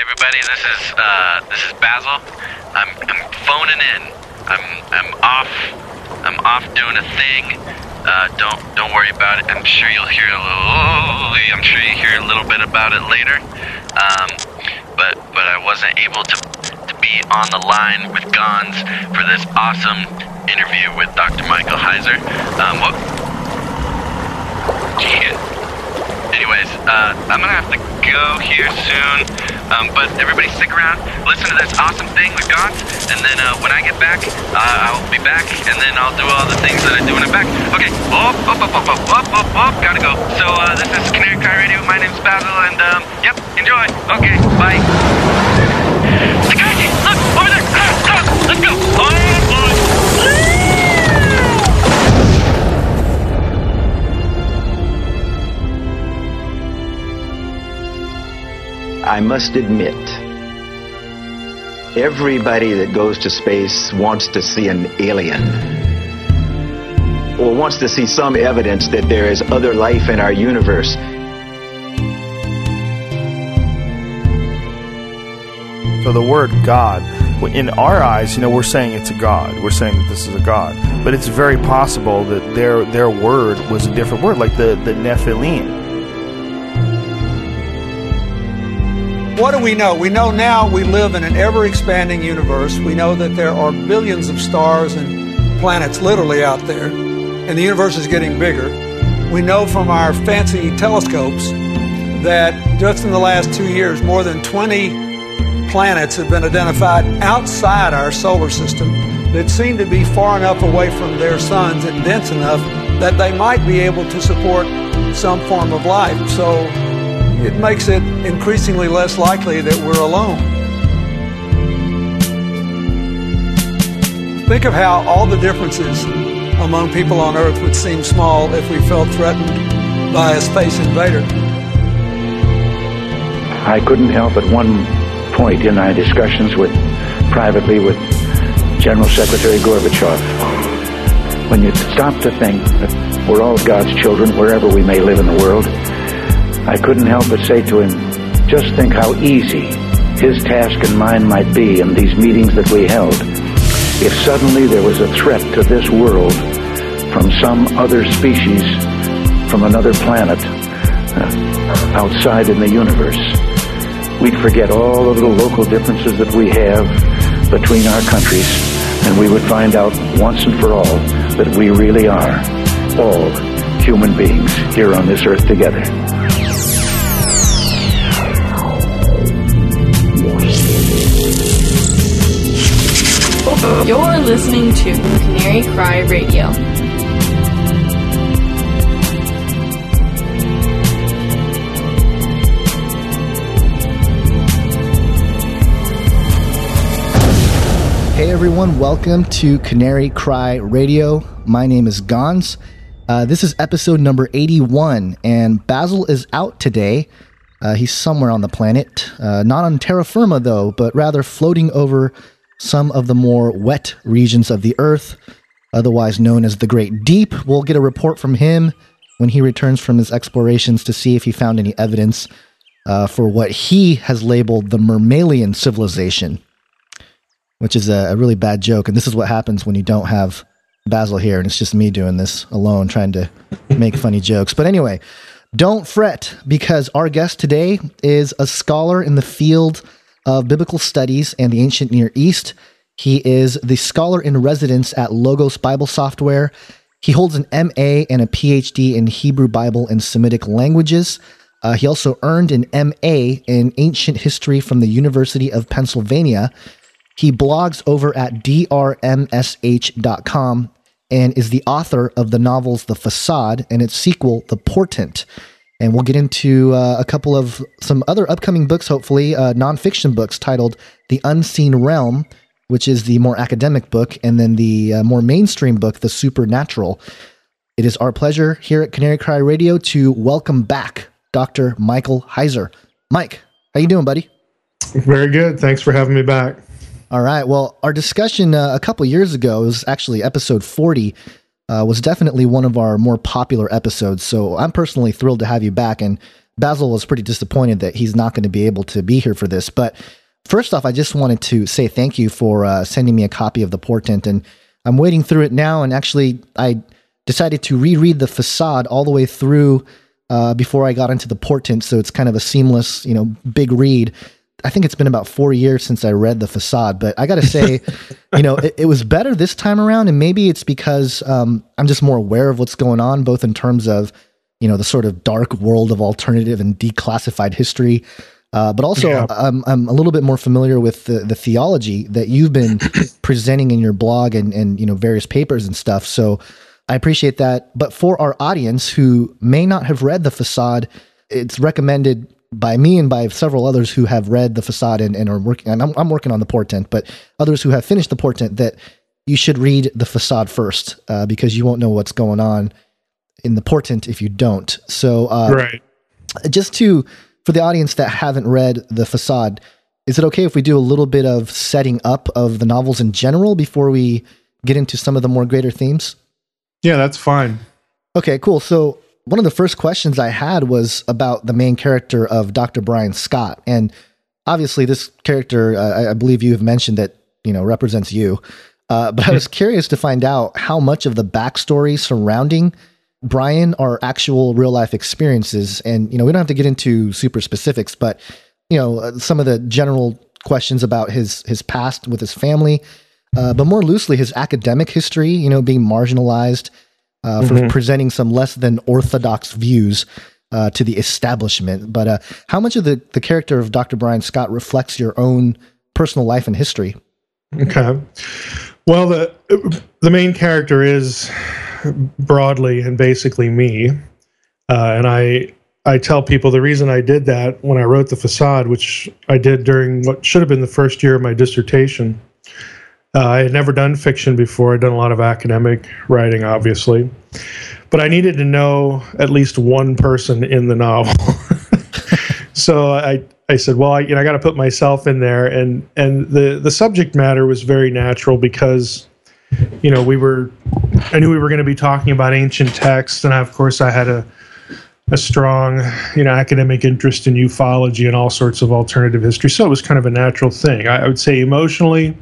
everybody, this is uh, this is Basil. I'm I'm phoning in. I'm I'm off. I'm off doing a thing. Uh, don't don't worry about it. I'm sure you'll hear a little. I'm sure you hear a little bit about it later. Um, but but I wasn't able to to be on the line with Gonz for this awesome interview with Dr. Michael Heiser. Um, what? Yeah. Anyways, uh, I'm gonna have to go here soon. Um, but everybody stick around, listen to this awesome thing with Gonz, and then uh, when I get back, uh, I'll be back, and then I'll do all the things that I do when I'm back. Okay, oh, oh, oh, oh, oh, oh, oh, oh, gotta go. So uh, this is Canary Cry Radio. My name's Basil, and um, yep, enjoy. Okay, bye. I must admit, everybody that goes to space wants to see an alien. Or wants to see some evidence that there is other life in our universe. So the word God, in our eyes, you know, we're saying it's a God. We're saying that this is a God. But it's very possible that their their word was a different word, like the, the Nephilim. What do we know? We know now we live in an ever expanding universe. We know that there are billions of stars and planets literally out there, and the universe is getting bigger. We know from our fancy telescopes that just in the last two years, more than 20 planets have been identified outside our solar system that seem to be far enough away from their suns and dense enough that they might be able to support some form of life. So it makes it increasingly less likely that we're alone. Think of how all the differences among people on Earth would seem small if we felt threatened by a space invader. I couldn't help at one point in our discussions with privately with General Secretary Gorbachev when you stop to think that we're all God's children wherever we may live in the world I couldn't help but say to him, just think how easy his task and mine might be in these meetings that we held if suddenly there was a threat to this world from some other species from another planet uh, outside in the universe. We'd forget all the local differences that we have between our countries and we would find out once and for all that we really are all human beings here on this earth together. You're listening to Canary Cry Radio. Hey everyone, welcome to Canary Cry Radio. My name is Gonz. Uh, this is episode number 81, and Basil is out today. Uh, he's somewhere on the planet, uh, not on terra firma though, but rather floating over some of the more wet regions of the Earth, otherwise known as the Great Deep. We'll get a report from him when he returns from his explorations to see if he found any evidence uh, for what he has labeled the Mermalian civilization, which is a, a really bad joke. And this is what happens when you don't have Basil here, and it's just me doing this alone, trying to make funny jokes. But anyway, don't fret because our guest today is a scholar in the field of biblical studies and the ancient Near East. He is the scholar in residence at Logos Bible Software. He holds an MA and a PhD in Hebrew Bible and Semitic languages. Uh, he also earned an MA in ancient history from the University of Pennsylvania. He blogs over at drmsh.com and is the author of the novels The Facade and its sequel, The Portent. And we'll get into uh, a couple of some other upcoming books, hopefully, uh, nonfiction books titled The Unseen Realm, which is the more academic book, and then the uh, more mainstream book, The Supernatural. It is our pleasure here at Canary Cry Radio to welcome back Dr. Michael Heiser. Mike, how you doing, buddy? Very good. Thanks for having me back. All right. Well, our discussion uh, a couple years ago was actually episode 40 uh, was definitely one of our more popular episodes. So I'm personally thrilled to have you back. And Basil was pretty disappointed that he's not going to be able to be here for this. But first off, I just wanted to say thank you for uh, sending me a copy of the portent, and I'm waiting through it now. And actually, I decided to reread the facade all the way through uh, before I got into the portent, so it's kind of a seamless, you know, big read. I think it's been about four years since I read the facade, but I got to say, you know, it, it, was better this time around, and maybe it's because um, I'm just more aware of what's going on, both in terms of, you know, the sort of dark world of alternative and declassified history, uh, but also yeah. I'm, I'm a little bit more familiar with the, the theology that you've been presenting in your blog and and you know various papers and stuff. So I appreciate that. But for our audience who may not have read the facade, it's recommended by me and by several others who have read the facade and, and are working and I'm, I'm working on the portent but others who have finished the portent that you should read the facade first uh, because you won't know what's going on in the portent if you don't. So uh, right. just to for the audience that haven't read the facade is it okay if we do a little bit of setting up of the novels in general before we get into some of the more greater themes? Yeah that's fine. Okay cool. So one of the first questions I had was about the main character of Dr. Brian Scott. And obviously, this character, uh, I, believe you have mentioned that, you know, represents you. Uh, but I was curious to find out how much of the backstory surrounding Brian are actual real life experiences. And, you know, we don't have to get into super specifics, but, you know, uh, some of the general questions about his, his past with his family, uh, but more loosely, his academic history, you know, being marginalized uh, for mm-hmm. presenting some less than orthodox views uh, to the establishment. But uh, how much of the, the character of Dr. Brian Scott reflects your own personal life and history? Okay. Well, the the main character is broadly and basically me, uh, and I I tell people the reason I did that when I wrote the facade, which I did during what should have been the first year of my dissertation, uh, I had never done fiction before. I'd done a lot of academic writing, obviously, but I needed to know at least one person in the novel. so I I said, well, I, you know, I got to put myself in there, and and the the subject matter was very natural because, you know, we were, I knew we were going to be talking about ancient texts, and I, of course I had a a strong, you know, academic interest in ufology and all sorts of alternative history. So it was kind of a natural thing. I, I would say emotionally,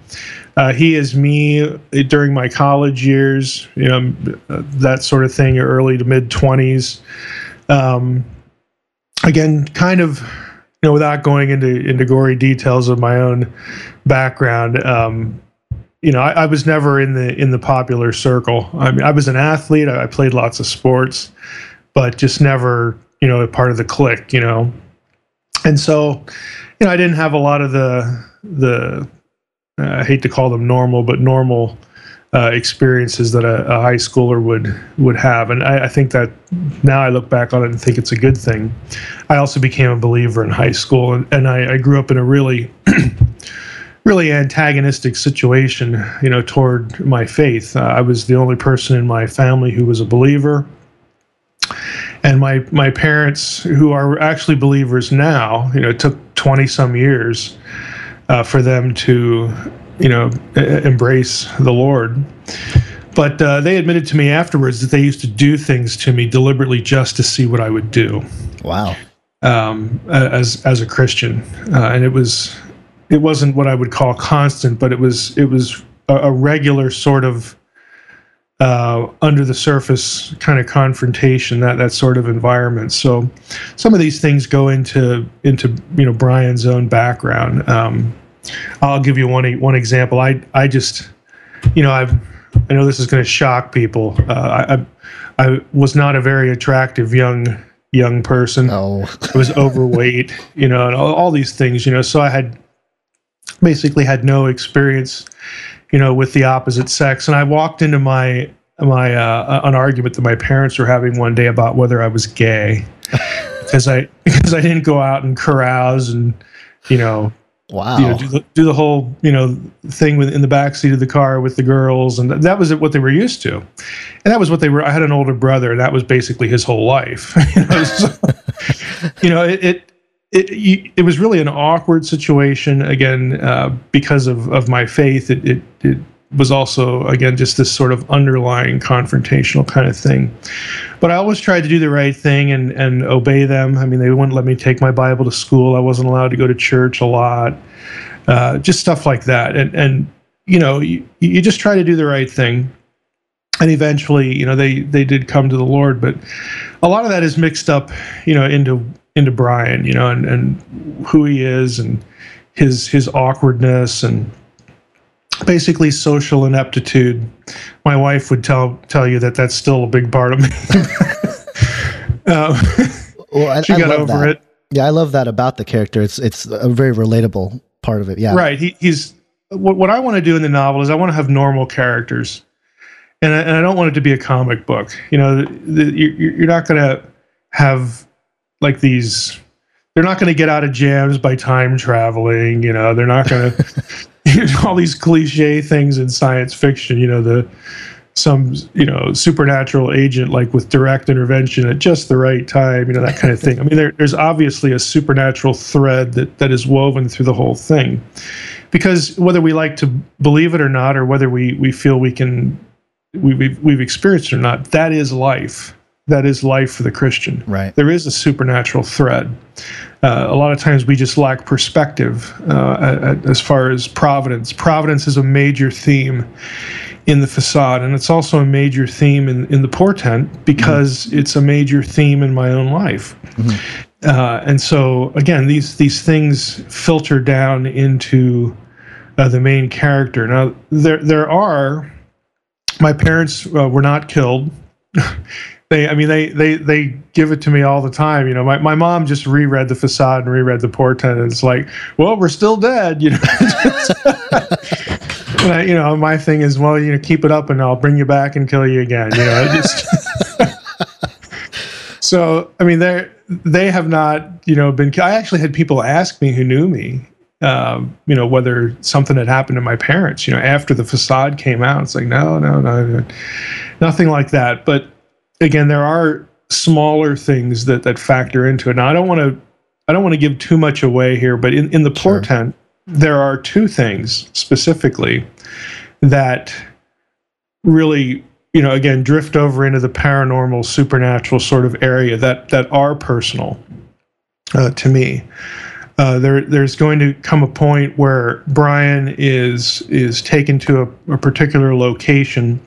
uh, he is me during my college years, you know, that sort of thing, early to mid 20s. Um, again, kind of, you know, without going into, into gory details of my own background, um, you know, I, I, was never in the in the popular circle. I mean, I was an athlete. I, I played lots of sports, but just never, you know, a part of the clique. You know, and so, you know, I didn't have a lot of the the uh, I hate to call them normal, but normal uh, experiences that a, a, high schooler would would have. And I, I, think that now I look back on it and think it's a good thing. I also became a believer in high school, and, and I, I grew up in a really really antagonistic situation, you know, toward my faith. Uh, I was the only person in my family who was a believer. And my, my parents, who are actually believers now, you know, it took 20 some years uh, for them to, you know, embrace the Lord. But uh, they admitted to me afterwards that they used to do things to me deliberately just to see what I would do. Wow. Um, as as a Christian, uh, and it was it wasn't what I would call constant, but it was it was a, a regular sort of uh, under the surface kind of confrontation that that sort of environment. So some of these things go into into you know Brian's own background. Um, I'll give you one one example. I I just you know I've I know this is going to shock people. Uh, I I was not a very attractive young young person. Oh. I was overweight, you know, and all, all these things, you know. So I had basically had no experience you know, with the opposite sex. And I walked into my my uh, an argument that my parents were having one day about whether I was gay. Because I because I didn't go out and carouse and you know wow you know, do, the, do the whole you know thing with in the back seat of the car with the girls. And that was what they were used to. And that was what they were I had an older brother and that was basically his whole life. You know, so, you know it, it it, it was really an awkward situation again uh, because of, of my faith. It, it, it was also again just this sort of underlying confrontational kind of thing. But I always tried to do the right thing and and obey them. I mean, they wouldn't let me take my Bible to school. I wasn't allowed to go to church a lot. Uh, just stuff like that. And and you know, you, you just try to do the right thing. And eventually, you know, they they did come to the Lord, but a lot of that is mixed up, you know, into into Brian, you know, and and who he is and his his awkwardness and basically social ineptitude. My wife would tell tell you that that's still a big part of me. um, well, I, she got over that. it. Yeah, I love that about the character. It's it's a very relatable part of it. Yeah, right. He, he's what what I want to do in the novel is I want to have normal characters, and I, and I don't want it to be a comic book. You know, the, the, you're, you're not going to have like these they're not going to get out of jams by time traveling. You know, they're not going to all these cliche things in science fiction. You know, the some you know supernatural agent like with direct intervention at just the right time. You know that kind of thing. I mean, there, there's obviously a supernatural thread that that is woven through the whole thing, because whether we like to believe it or not, or whether we we feel we can we, we've, we've experienced it or not, that is life that is life for the Christian. Right. There is a supernatural thread. Uh, a lot of times we just lack perspective uh, as far as providence. Providence is a major theme in the facade, and it's also a major theme in, in the portent because mm-hmm. it's a major theme in my own life. Mm-hmm. Uh, and so, again, these these things filter down into uh, the main character. Now, there there are my parents uh, were not killed. they i mean they they they give it to me all the time you know. My, my mom just reread the facade and reread the portent and it's like well we're still dead you know. I, you know my thing is well you know keep it up and i'll bring you back and kill you again you know. Just so i mean they they have not you know been i actually had people ask me who knew me um, you know whether something had happened to my parents you know after the facade came out. It's like no no no nothing like that. But again, there are smaller things that that factor into it. Now, I don't want to I don't want to give too much away here, but in in the sure. portent, there are two things specifically that really you know again drift over into the paranormal supernatural sort of area that that are personal uh, to me uh, there there's going to come a point where Brian is is taken to a, a particular location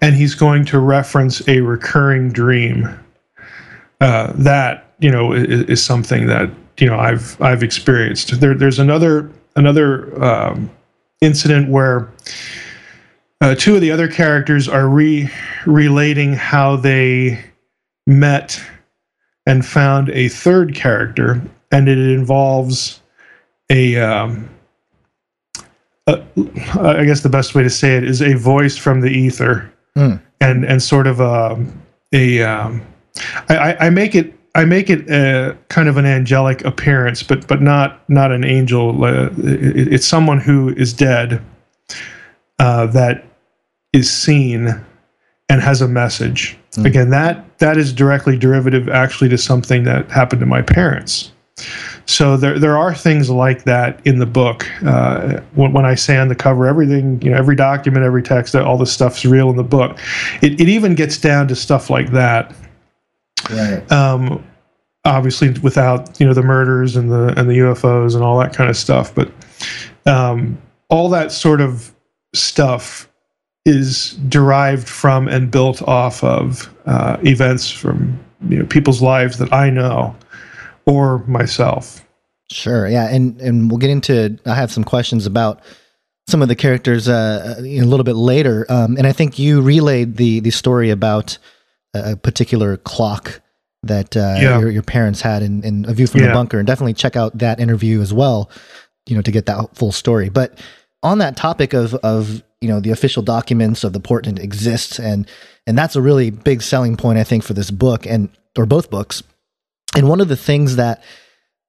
and he's going to reference a recurring dream. Uh, that you know is, is, something that you know I've I've experienced. There, there's another another um, incident where uh, two of the other characters are re relating how they met and found a third character, and it involves a um, uh, I guess the best way to say it is a voice from the ether, mm. and and sort of a a um, I, I make it I make it a, kind of an angelic appearance, but but not not an angel. Uh, it's someone who is dead uh, that is seen and has a message. Mm. Again, that that is directly derivative, actually, to something that happened to my parents. So there, there are things like that in the book. Uh, when, when, I say on the cover, everything, you know, every document, every text, all the stuff's real in the book. It, it even gets down to stuff like that. Right. Um, obviously, without you know the murders and the and the UFOs and all that kind of stuff, but um, all that sort of stuff is derived from and built off of uh, events from you know people's lives that I know or myself. Sure. Yeah, and and we'll get into. I have some questions about some of the characters uh, a little bit later, um, and I think you relayed the the story about a particular clock that uh, yeah. your, your parents had in, in a view from yeah. the bunker, and definitely check out that interview as well. You know, to get that full story. But on that topic of of you know the official documents of the portent exists, and and that's a really big selling point I think for this book and or both books and one of the things that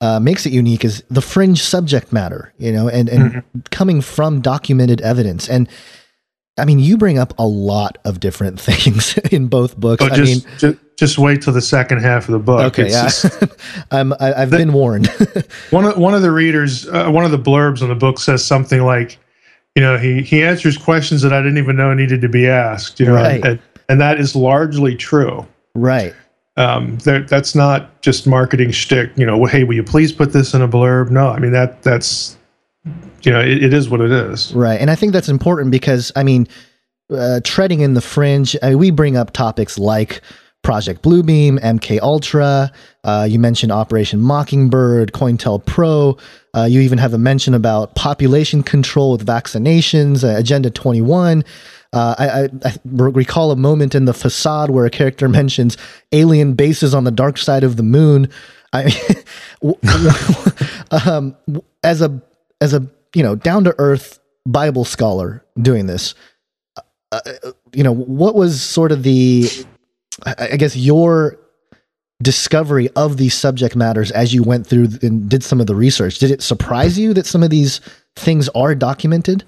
uh, makes it unique is the fringe subject matter, you know, and, and mm-hmm. coming from documented evidence. And I mean, you bring up a lot of different things in both books. Oh, I just, mean, just, just wait till the second half of the book. Okay, it's yeah, just, I'm, I, have been warned. one of one of the readers, uh, one of the blurbs on the book says something like, you know, he he answers questions that I didn't even know needed to be asked. You know, Right. and, and that is largely true. Right. Um, that that's not just marketing shtick. You know, hey, will you please put this in a blurb? No, I mean that that's you know, it, it is what it is. Right. And I think that's important because, I mean, uh, treading in the fringe, I mean, we bring up topics like Project Bluebeam, MK Ultra. Uh, you mentioned Operation Mockingbird, COINTELPRO. Uh, you even have a mention about population control with vaccinations, uh, Agenda 21. Uh, I, I, I recall a moment in the facade where a character mentions alien bases on the dark side of the moon. I, um, as a as a you know down to earth Bible scholar doing this, uh, you know what was sort of the I guess your discovery of these subject matters as you went through and did some of the research. Did it surprise you that some of these things are documented?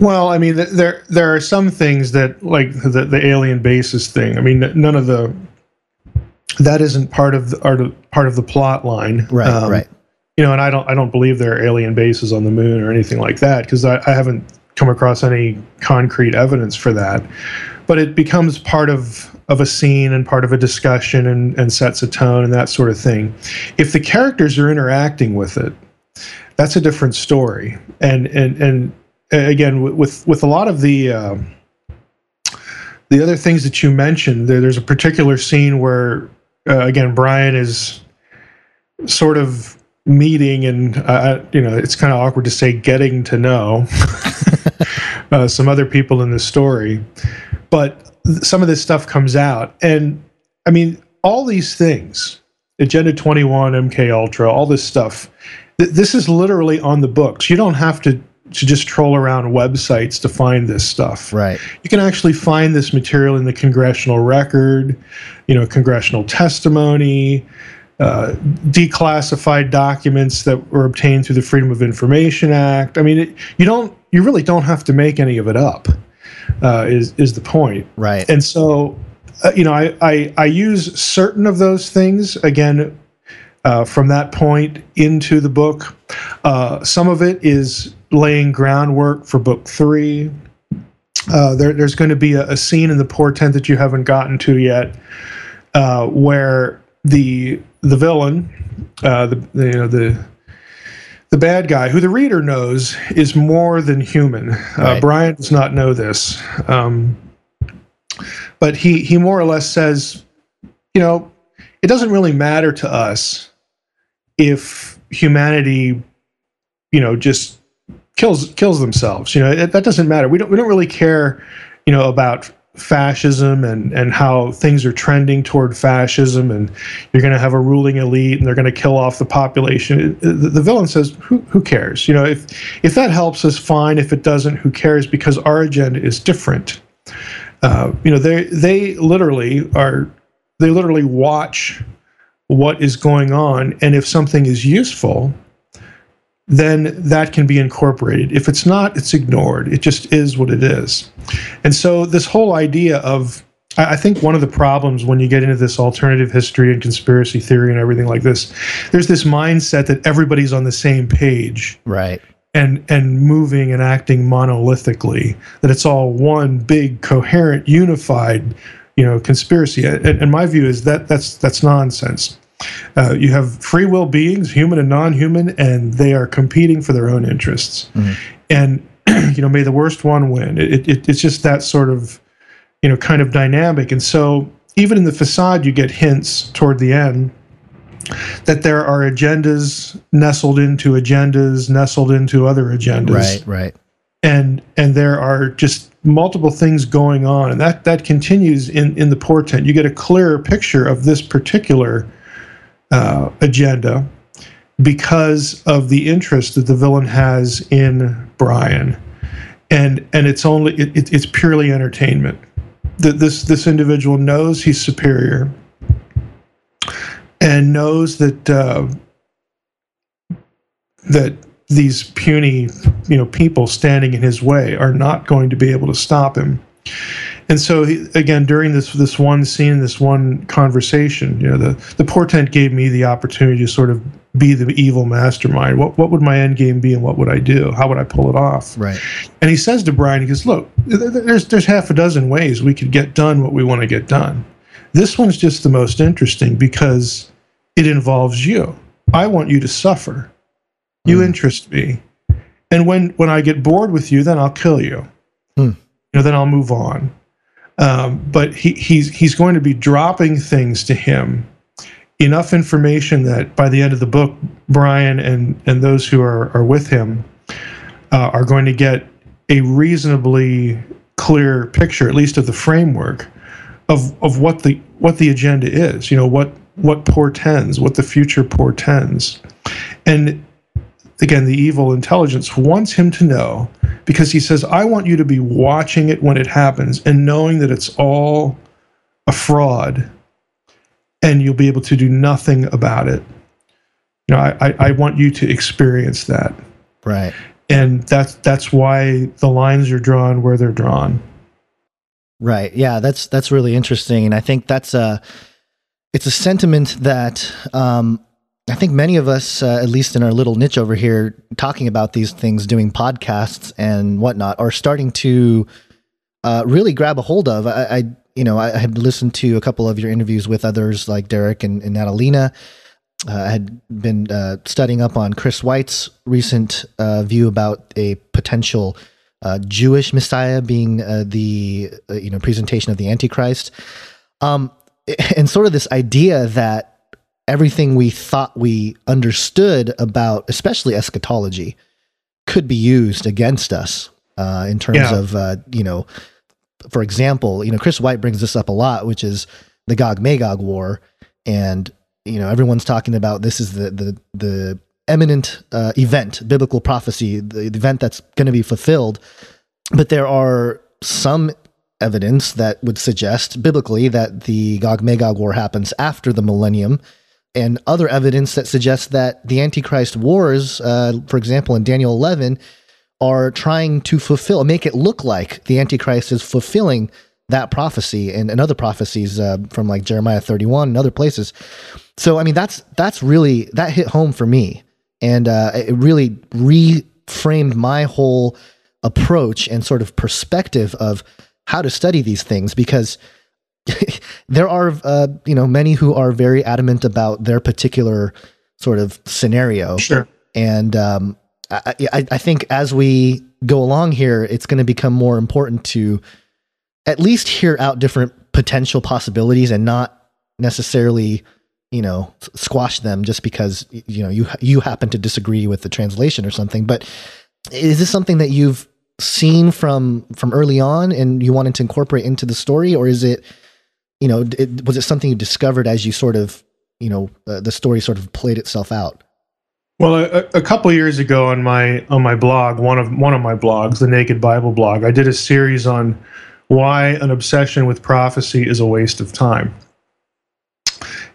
Well, I mean, there there are some things that, like the the alien basis thing. I mean, none of the that isn't part of the part of, the plot line, Right, Um, right. You know, and I don't I don't believe there are alien bases on the moon or anything like that because I, I haven't come across any concrete evidence for that. But it becomes part of of a scene and part of a discussion and, and sets a tone and that sort of thing. If the characters are interacting with it, that's a different story. And and and again, with with, a lot of the uh, the other things that you mentioned, there, there's a particular scene where uh, again Brian is sort of meeting and uh, you know it's kind of awkward to say getting to know uh, some other people in the story but some of this stuff comes out. And i mean all these things agenda 21 mk ultra all this stuff th- this is literally on the books. You don't have to to just troll around websites to find this stuff Right. you can actually find this material in the congressional record, you know, congressional testimony, uh, declassified documents that were obtained through the Freedom of Information Act. I mean, it, you don't, you really don't have to make any of it up. Uh, is is the point? Right. And so, uh, you know, I, I I use certain of those things again uh, from that point into the book. Uh, some of it is laying groundwork for book three. Uh, there, there's going to be a, a scene in the portent that you haven't gotten to yet, uh, where the the villain, uh, the, the you know the the bad guy, who the reader knows is more than human. Uh, Right. Brian does not know this, um, but he he more or less says, you know, it doesn't really matter to us if humanity, you know, just kills kills themselves. You know, it, that doesn't matter. We don't we don't really care, you know, about fascism and and how things are trending toward fascism and you're going to have a ruling elite and they're going to kill off the population the, the villain says who who cares you know if if that helps us fine if it doesn't who cares because our agenda is different uh, you know they they literally are they literally watch what is going on and if something is useful then that can be incorporated. If it's not it's ignored. It just is what it is. And so this whole idea of I think one of the problems when you get into this alternative history and conspiracy theory and everything like this, there's this mindset that everybody's on the same page Right. and and moving and acting monolithically that it's all one big coherent unified you know conspiracy. And, and my view is that that's that's nonsense uh, you have free will beings human and non-human and they are competing for their own interests. And you know may the worst one win. It, it, it's just that sort of you know kind of dynamic. And so even in the facade you get hints toward the end that there are agendas nestled into agendas nestled into other agendas. Right. Right. and and there are just multiple things going on. And that that continues in in the portent. You get a clearer picture of this particular uh, agenda because of the interest that the villain has in Brian. And and it's only it, it, it's purely entertainment. That this this individual knows he's superior and knows that uh, that these puny you know people standing in his way are not going to be able to stop him and so he, again during this this one scene this one conversation you know the the portent gave me the opportunity to sort of be the evil mastermind? What what would my end game be, and what would I do? How would I pull it off? Right. And he says to Brian, he goes, "Look, there's there's half a dozen ways we could get done what we want to get done. This one's just the most interesting because it involves you. I want you to suffer. You Mm. interest me, and when when I get bored with you, then I'll kill you. Hmm. You know, then I'll move on. Um, but he, he's he's going to be dropping things to him enough information that by the end of the book, Brian and and those who are are with him uh, are going to get a reasonably clear picture, at least of the framework of of what the what the agenda is. You know what what portends, what the future portends, and again, the evil intelligence wants him to know because he says, "I want you to be watching it when it happens and knowing that it's all a fraud." and you'll be able to do nothing about it. You know, I, I, I want you to experience that, Right. and that's that's why the lines are drawn where they're drawn. Right. Yeah, that's that's really interesting, and I think that's a it's a sentiment that um, I think many of us, uh, at least in our little niche over here, talking about these things, doing podcasts and whatnot, are starting to uh, really grab a hold of. I, I you know, I, I had listened to a couple of your interviews with others like Derek and, and Natalina. Uh, I had been uh, studying up on Chris White's recent uh, view about a potential uh, Jewish Messiah being the you know presentation of the Antichrist, um, and sort of this idea that everything we thought we understood about, especially eschatology, could be used against us uh, in terms Yeah. of uh, you know, for example, you know Chris White brings this up a lot, which is the Gog Magog war, and you know everyone's talking about this is the the the eminent uh, event, biblical prophecy, the, the event that's going to be fulfilled. But there are some evidence that would suggest biblically that the Gog Magog war happens after the millennium, and other evidence that suggests that the Antichrist wars, uh, for example, in Daniel 11, are trying to fulfill, make it look like the Antichrist is fulfilling that prophecy and, and other prophecies uh, from like Jeremiah 31 and other places. So, I mean, that's that's really that hit home for me, and uh, it really reframed my whole approach and sort of perspective of how to study these things because there are uh, you know many who are very adamant about their particular sort of scenario Sure. and um, I, I, I think as we go along here, it's going to become more important to at least hear out different potential possibilities and not necessarily, you know, squash them just because you know you you happen to disagree with the translation or something. But is this something that you've seen from from early on and you wanted to incorporate into the story, or is it, you know, it, was it something you discovered as you sort of, you know, uh, the story sort of played itself out? Well, a, a couple years ago on my on my blog, one of one of my blogs, the Naked Bible blog, I did a series on why an obsession with prophecy is a waste of time.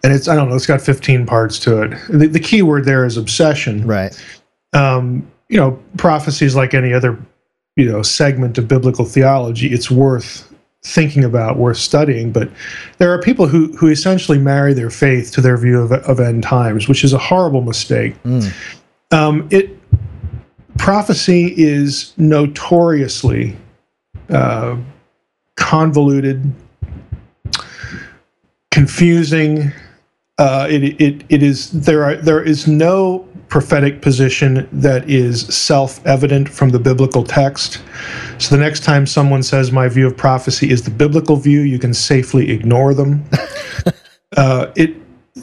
And it's I don't know, it's got 15 parts to it. The, the key word there is obsession. Right. um, you know, prophecy is like any other, you know, segment of biblical theology. It's worth thinking about, worth studying. But there are people who who essentially marry their faith to their view of, of end times, which is a horrible mistake. Mm. Um, it prophecy is notoriously uh, convoluted, confusing. Uh, it, it, it is there are there is no prophetic position that is self-evident from the biblical text. So the next time someone says my view of prophecy is the biblical view, you can safely ignore them. uh, it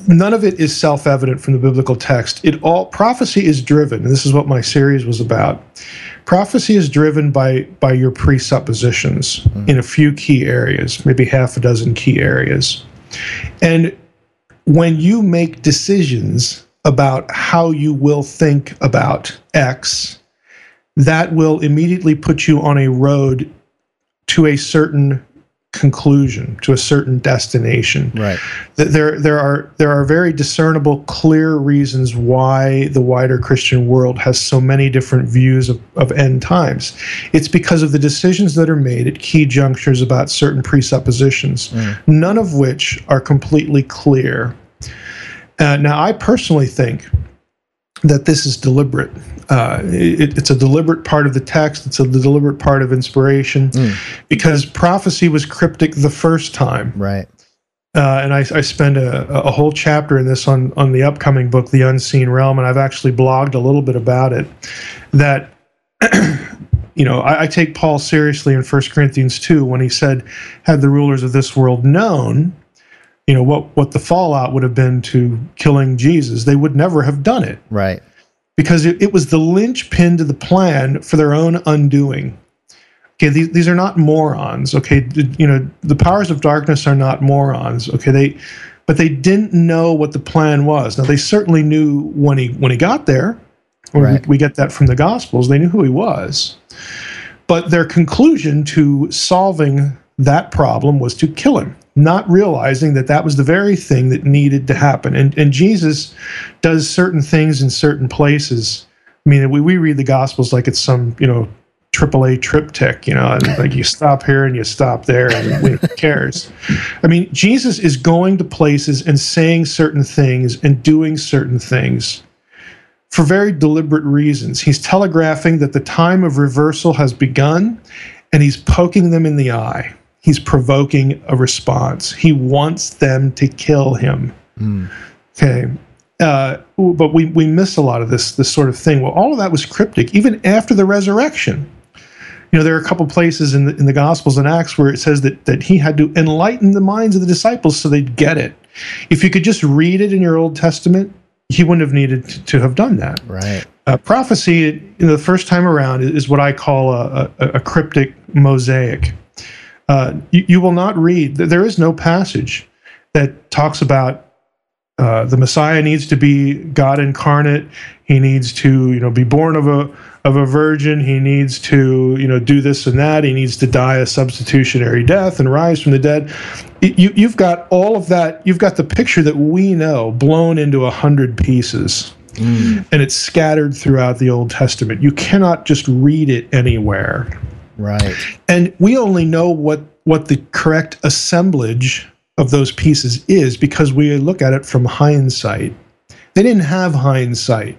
none of it is self-evident from the biblical text. It all prophecy is driven, and this is what my series was about. Prophecy is driven by by your presuppositions in a few key areas, maybe half a dozen key areas. And when you make decisions about how you will think about X, that will immediately put you on a road to a certain conclusion, to a certain destination. Right. Th- There, there are there are very discernible, clear reasons why the wider Christian world has so many different views of, of end times. It's because of the decisions that are made at key junctures about certain presuppositions, mm. none of which are completely clear. Uh, now, I personally think that this is deliberate. Uh, it, it's a deliberate part of the text. It's a deliberate part of inspiration, because prophecy was cryptic the first time, Right. uh, and I, I spend a, a whole chapter in this on on the upcoming book, The Unseen Realm, and I've actually blogged a little bit about it. That you know, I, I take Paul seriously in 1 Corinthians 2 when he said, Had the rulers of this world known, you know, what, what the fallout would have been to killing Jesus, they would never have done it Right. because it, it was the linchpin to the plan for their own undoing. Okay, these, these are not morons. Okay, you know, the powers of darkness are not morons. Okay, they, but they didn't know what the plan was. Now they certainly knew when he when he got there. When we- we get that from the Gospels. They knew who he was, but their conclusion to solving that problem was to kill him, not realizing that that was the very thing that needed to happen. And and Jesus does certain things in certain places. I mean, we, we read the Gospels like it's some you know AAA triptych, you know, and like you stop here and you stop there, and who cares? I mean, Jesus is going to places and saying certain things and doing certain things for very deliberate reasons. He's telegraphing that the time of reversal has begun, and he's poking them in the eye. He's provoking a response. He wants them to kill him. Okay. Uh, but we, we miss a lot of this this sort of thing. Well, all of that was cryptic, even after the resurrection. You know, there are a couple places in the in the Gospels and Acts where it says that that he had to enlighten the minds of the disciples so they'd get it. If you could just read it in your Old Testament, he wouldn't have needed to, to have done that. Right. Uh, prophecy, you know, the first time around, is what I call a, a, a cryptic mosaic. Uh, you, you will not read. There is no passage that talks about uh, the Messiah needs to be God incarnate. He needs to, you know, be born of a of a virgin. He needs to, you know, do this and that. He needs to die a substitutionary death and rise from the dead. You, you've got all of that. You've got the picture that we know blown into a hundred pieces, and it's scattered throughout the Old Testament. You cannot just read it anywhere Right. and we only know what what the correct assemblage of those pieces is because we look at it from hindsight. They didn't have hindsight.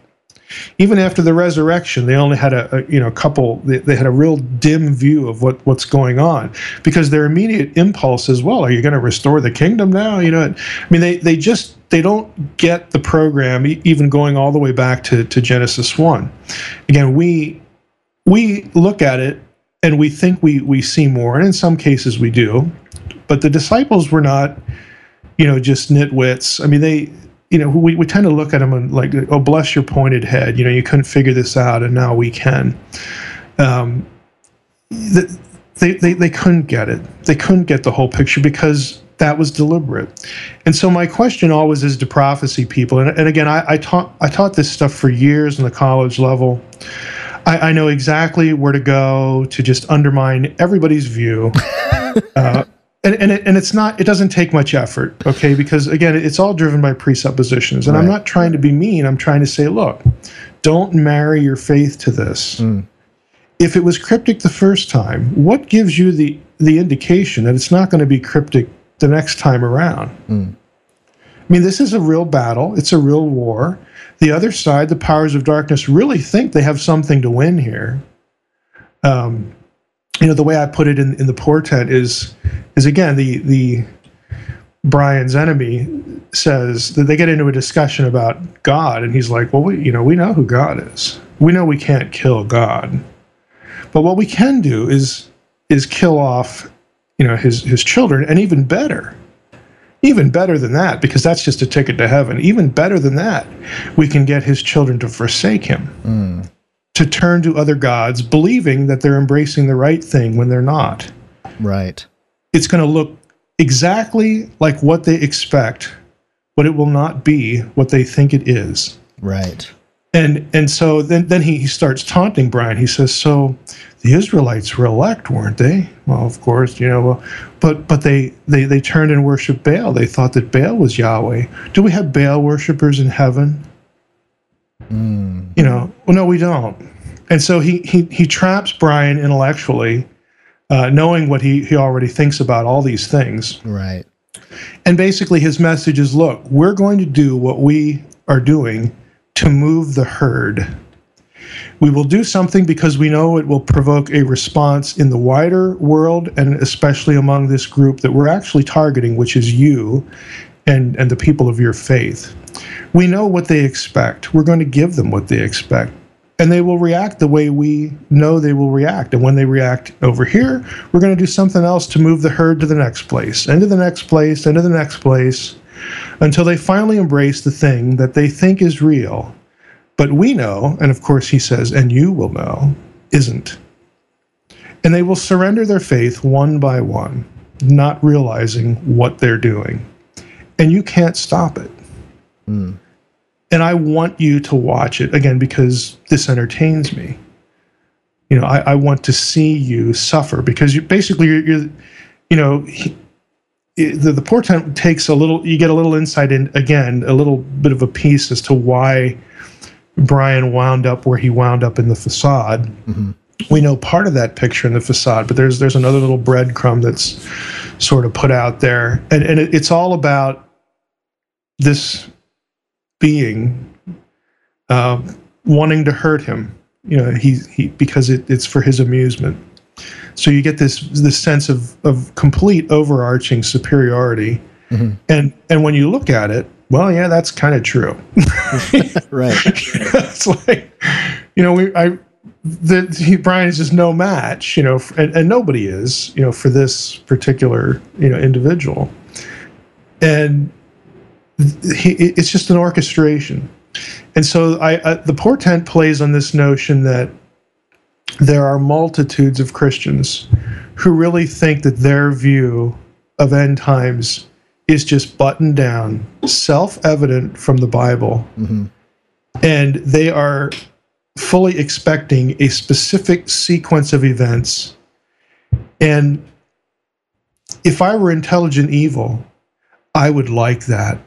Even after the resurrection they only had a, a you know couple they, they had a real dim view of what what's going on because their immediate impulse is well are you going to restore the kingdom now? You know i mean they they just they don't get the program even going all the way back to to genesis 1 again we we look at it and we think we we see more and in some cases we do but the disciples were not you know just nitwits. I mean they you know we, we tend to look at them and like oh bless your pointed head. You know you couldn't figure this out and now we can. Um, th- they, they, they couldn't get it. They couldn't get the whole picture because that was deliberate. And so my question always is to prophecy people. And, and again I, I taught i taught this stuff for years in the college level I, I know exactly where to go to just undermine everybody's view. uh, and and, it, and it's not it doesn't take much effort okay? Because again it's all driven by presuppositions. And i'm not trying to be mean. I'm trying to say look don't marry your faith to this. If it was cryptic the first time what gives you the the indication that it's not going to be cryptic the next time around? I mean, this is a real battle. It's a real war. The other side, the powers of darkness, really think they have something to win here. Um, you know, the way I put it in, in the portent is, is again the the Brian's enemy says that they get into a discussion about God, and he's like, "Well, we, you know, we know who God is. We know we can't kill God, but what we can do is is kill off, you know, his his children, and even better." Even better than that, because that's just a ticket to heaven. Even better than that, we can get his children to forsake him, hmm. to turn to other gods, believing that they're embracing the right thing when they're not. Right. It's going to look exactly like what they expect, but it will not be what they think it is. Right. And and so then then he, he starts taunting Brian. He says, "So the Israelites were elect, weren't they?" Well, of course, you know. Well, but but they they they turned and worshipped Baal. They thought that Baal was Yahweh. Do we have Baal worshippers in heaven? You know, well, no, we don't. And so he he he traps Brian intellectually, uh, knowing what he he already thinks about all these things. Right. And basically, his message is look, we're going to do what we are doing to move the herd. We will do something because we know it will provoke a response in the wider world and especially among this group that we're actually targeting, which is you and, and the people of your faith. We know what they expect. We're going to give them what they expect. And they will react the way we know they will react. And when they react over here, we're going to do something else to move the herd to the next place, and to the next place, and to the next place, until they finally embrace the thing that they think is real. But we know, and of course he says, and you will know, isn't. And they will surrender their faith one by one, not realizing what they're doing. And you can't stop it. Mm. And I want you to watch it again because this entertains me. You know, I, I want to see you suffer because you basically you're, you're you know, he, the, the portent takes a little you get a little insight in again a little bit of a piece as to why brian wound up where he wound up in the facade. Mm-hmm. we know part of that picture in the facade but there's there's another little breadcrumb that's sort of put out there. And and it, it's all about this being uh, wanting to hurt him. You know he, he because it, it's for his amusement so you get this this sense of of complete overarching superiority, mm-hmm. and and when you look at it, well, yeah, that's kind of true. right. it's like, you know, we I he, Brian is just no match, you know, and, and nobody is, you know, for this particular you know individual, and he, it's just an orchestration, and so I, I the portent plays on this notion that there are multitudes of Christians who really think that their view of end times is just buttoned down, self evident from the Bible. Mm-hmm. And they are fully expecting a specific sequence of events. And if I were intelligent evil, I would like that.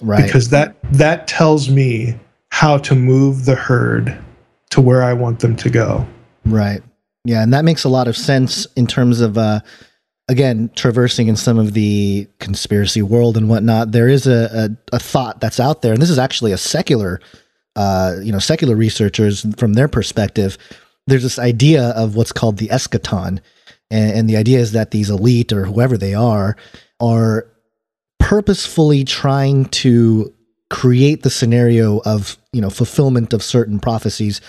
Right. Because that that tells me how to move the herd to where I want them to go. Right. Yeah, and that makes a lot of sense in terms of uh again traversing in some of the conspiracy world and whatnot. There is a, a, a thought that's out there, and this is actually a secular uh you know secular researchers from their perspective. There's this idea of what's called the eschaton, and, and the idea is that these elite or whoever they are are purposefully trying to create the scenario of you know fulfillment of certain prophecies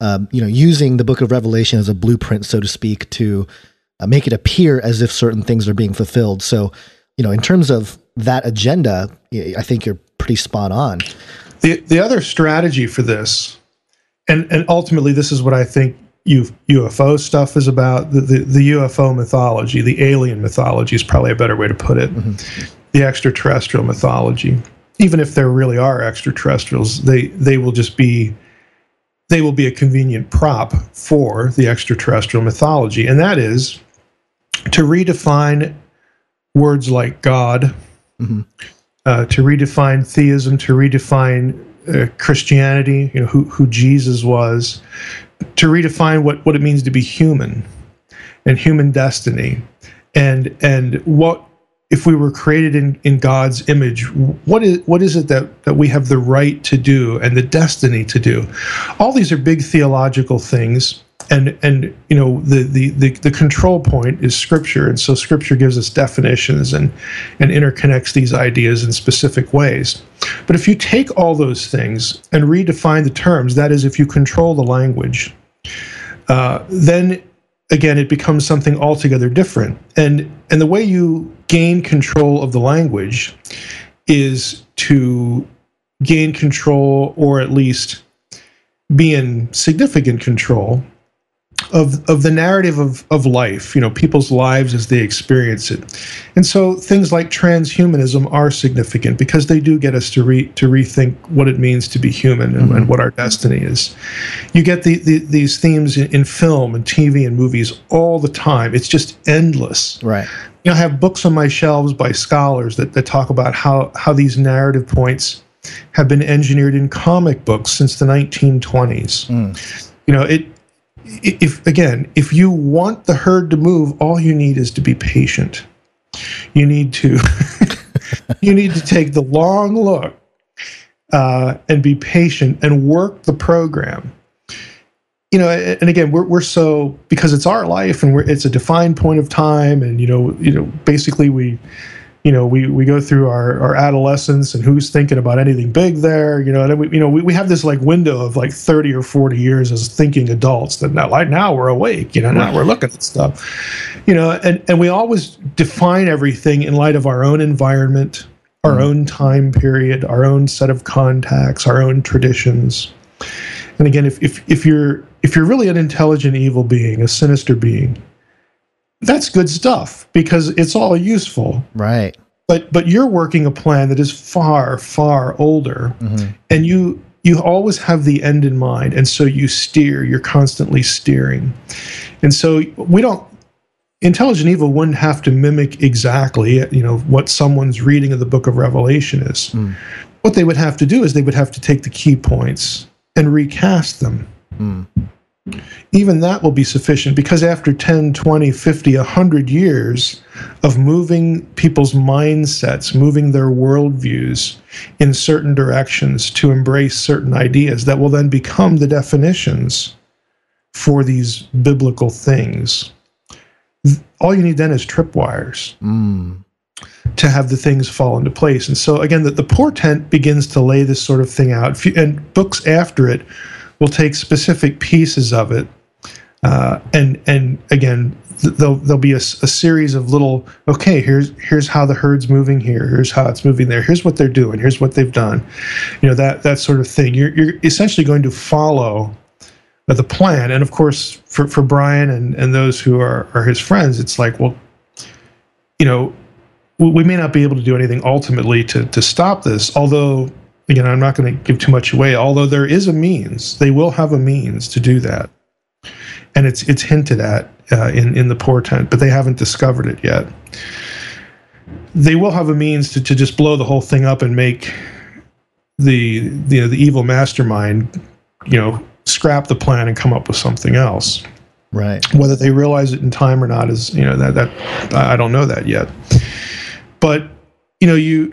um, you know, using the book of Revelation as a blueprint, so to speak, to uh, make it appear as if certain things are being fulfilled. So, you know, in terms of that agenda, I think you're pretty spot on. The the other strategy for this, and and ultimately, this is what I think UFO stuff is about. The, the, the UFO mythology, the alien mythology is probably a better way to put it. Mm-hmm. The extraterrestrial mythology, even if there really are extraterrestrials, they they will just be they will be a convenient prop for the extraterrestrial mythology, and that is to redefine words like God, mm-hmm. uh, to redefine theism, to redefine uh, Christianity, you know, who, who Jesus was, to redefine what, what it means to be human and human destiny, and and what if we were created in, in God's image, what is what is it that, that we have the right to do and the destiny to do? All these are big theological things. And and you know the, the, the, the control point is scripture, and so scripture gives us definitions and and interconnects these ideas in specific ways. But if you take all those things and redefine the terms, that is, if you control the language, uh, then again it becomes something altogether different. And and the way you gain control of the language is to gain control or at least be in significant control of of the narrative of of life, you know, people's lives as they experience it. And so things like transhumanism are significant because they do get us to re to rethink what it means to be human and, Mhm. and what our destiny is. You get the, the these themes in, in film and TV and movies all the time. It's just endless. Right. You know, I have books on my shelves by scholars that, that talk about how how these narrative points have been engineered in comic books since the 1920s. Mm. You know, it if again, if you want the herd to move, all you need is to be patient. You need to you need to take the long look uh, and be patient and work the program. You know, and again, we're, we're so because it's our life and it's a defined point of time, and you know, you know, basically we you know, we, we go through our, our adolescence and who's thinking about anything big there, you know, and we, you know, we, we have this like window of like 30 or 40 years as thinking adults that now, like now we're awake, you know, now we're looking at stuff, you know, and, and we always define everything in light of our own environment, our mm-hmm. own time period, our own set of contacts, our own traditions. And again, if, if, if you're, if you're really an intelligent evil being, a sinister being, that's good stuff because it's all useful. Right. But but you're working a plan that is far far older, mm-hmm. and you you always have the end in mind, and so you steer. You're constantly steering, and so we don't. Intelligent evil wouldn't have to mimic exactly, you know, what someone's reading of the Book of Revelation is. Mm. What they would have to do is they would have to take the key points and recast them. Mm even that will be sufficient because after 10, 20, 50, 100 years of moving people's mindsets, moving their worldviews in certain directions to embrace certain ideas that will then become the definitions for these biblical things. All you need then is tripwires. Mm. To have the things fall into place. And so, again, the, the portent begins to lay this sort of thing out. And books after it will take specific pieces of it uh, and and again, there'll there'll be a, a, series of little. Okay, here's here's how the herd's moving here. Here's how it's moving there. Here's what they're doing. Here's what they've done. You know that that sort of thing. You're you're essentially going to follow the plan. And of course, for for Brian and and those who are are his friends, it's like, well, you know, we may not be able to do anything ultimately to to stop this. Although, again, I'm not going to give too much away. Although there is a means, they will have a means to do that and it's it's hinted at uh, in in the portent, but they haven't discovered it yet. They will have a means to, to just blow the whole thing up and make the the the evil mastermind, you know, scrap the plan and come up with something else. Right. Whether they realize it in time or not is you know that that I don't know that yet. But you know you.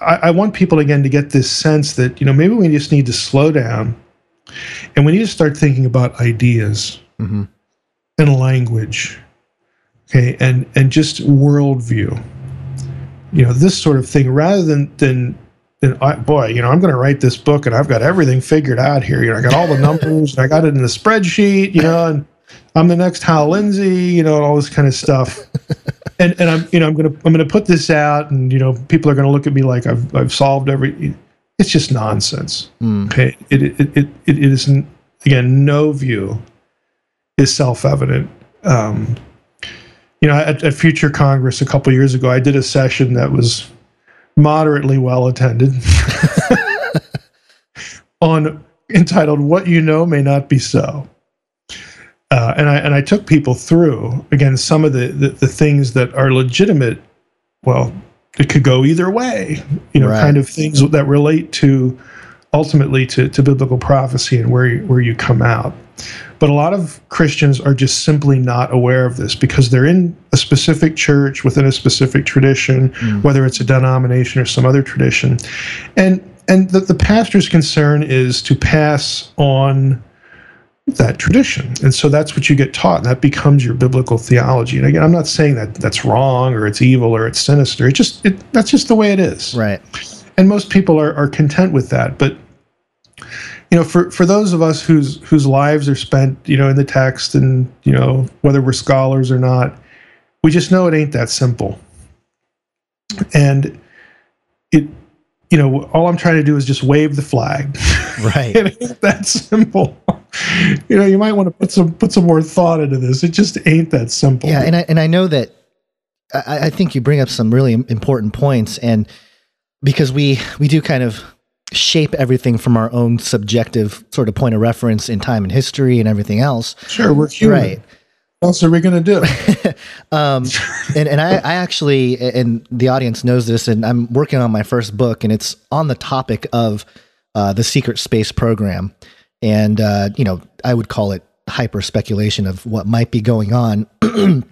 I, I want people again to get this sense that you know maybe we just need to slow down and we need to start thinking about ideas mm-hmm. and language, okay, and and just worldview. You know, this sort of thing, rather than than and I, boy, you know, I'm going to write this book and I've got everything figured out here. You know, I got all the numbers, and I got it in the spreadsheet, you know, and I'm the next Hal Lindsey, you know, all this kind of stuff. And and I'm, you know, I'm going to I'm to put this out and you know, people are going to look at me like I've I've solved every it's just nonsense. Mm. Okay, it, it it it it is again no view is self evident. Um, you know, at, at Future Congress a couple years ago, I did a session that was moderately well attended on entitled "What You Know May Not Be So." Uh, and I and I took people through again some of the, the, the things that are legitimate, well, it could go either way, you know, right. kind of things that relate to ultimately to, to biblical prophecy and where you, where you come out. But a lot of Christians are just simply not aware of this because they're in a specific church within a specific tradition, mm. whether it's a denomination or some other tradition. And and the, the pastor's concern is to pass on that tradition. And so that's what you get taught. And that becomes your biblical theology. And again, I'm not saying that that's wrong or it's evil or it's sinister. It just it, that's just the way it is. Right. And most people are, are content with that. But you know, for, for those of us whose whose lives are spent, you know, in the text and, you know, whether we're scholars or not, we just know it ain't that simple. And it you know, all I'm trying to do is just wave the flag. Right. it ain't that simple you know, you might want to put some put some more thought into this. It just ain't that simple. Yeah, and I and I know that I, I think you bring up some really important points, and because we we do kind of shape everything from our own subjective sort of point of reference in time and history and everything else. Sure, we're human. Right. What else are we going to do? um, and and I, I actually, and the audience knows this, and I'm working on my first book, and it's on the topic of uh, the secret space program and uh, you know I would call it hyper speculation of what might be going on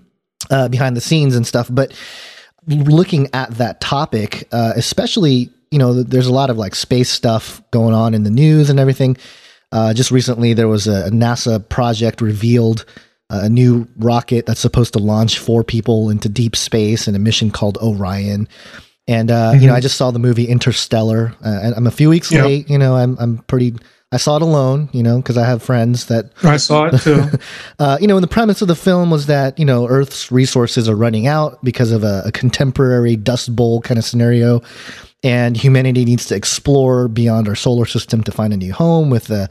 uh, behind the scenes and stuff. But looking at that topic, uh, especially you know, there's a lot of like space stuff going on in the news and everything. Uh, just recently, there was a, NASA project revealed uh, a new rocket that's supposed to launch four people into deep space in a mission called Orion. And uh, mm-hmm. you know, I just saw the movie Interstellar. Uh, I'm a few weeks late. You know, I'm I'm pretty. I saw it alone. You know, because I have friends that I saw it too. uh, you know, and the premise of the film was that you know Earth's resources are running out because of a, a contemporary Dust Bowl kind of scenario and humanity needs to explore beyond our solar system to find a new home with the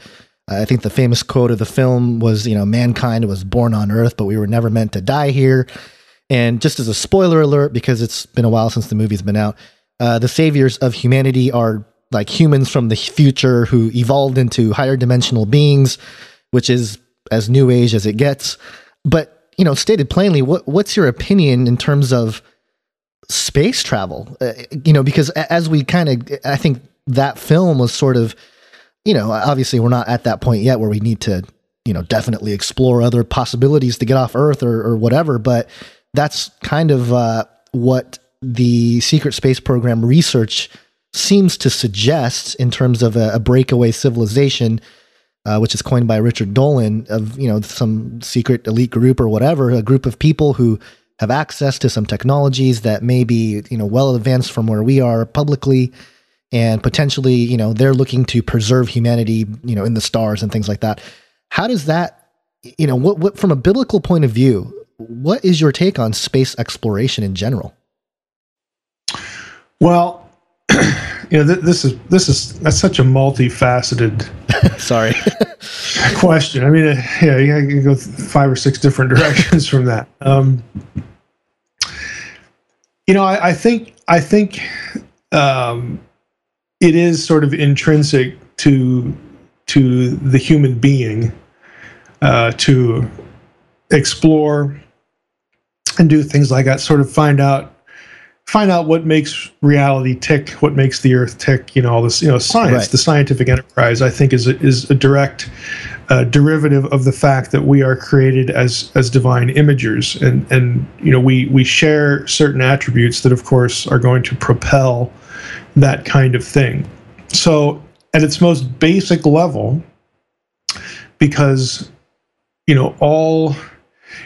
I think the famous quote of the film was, you know, mankind was born on Earth, but we were never meant to die here. And just as a spoiler alert, because it's been a while since the movie's been out, uh, the saviors of humanity are like humans from the future who evolved into higher dimensional beings, which is as new age as it gets. But you know, stated plainly, what what's your opinion in terms of space travel. Uh, you know, because as we kind of, I think that film was sort of, you know, obviously we're not at that point yet where we need to, you know, definitely explore other possibilities to get off Earth or, or whatever. But that's kind of uh, what the secret space program research seems to suggest in terms of a, a breakaway civilization. Uh, which is coined by Richard Dolan of you know some secret elite group or whatever, a group of people who have access to some technologies that may be you know well advanced from where we are publicly and potentially you know they're looking to preserve humanity you know in the stars and things like that how does that you know what, what from a biblical point of view what is your take on space exploration in general well you know th- this is this is that's such a multifaceted sorry. question. I mean uh, yeah you can go five or six different directions from that. Um, you know I, I, think i think um, it is sort of intrinsic to to the human being uh, to explore and do things like that sort of find out find out what makes reality tick, what makes the Earth tick. You know, all this. You know, science, right. the scientific enterprise. I think is a, is a direct uh, derivative of the fact that we are created as as divine imagers, and and you know we we share certain attributes that, of course, are going to propel that kind of thing. So, at its most basic level, because you know all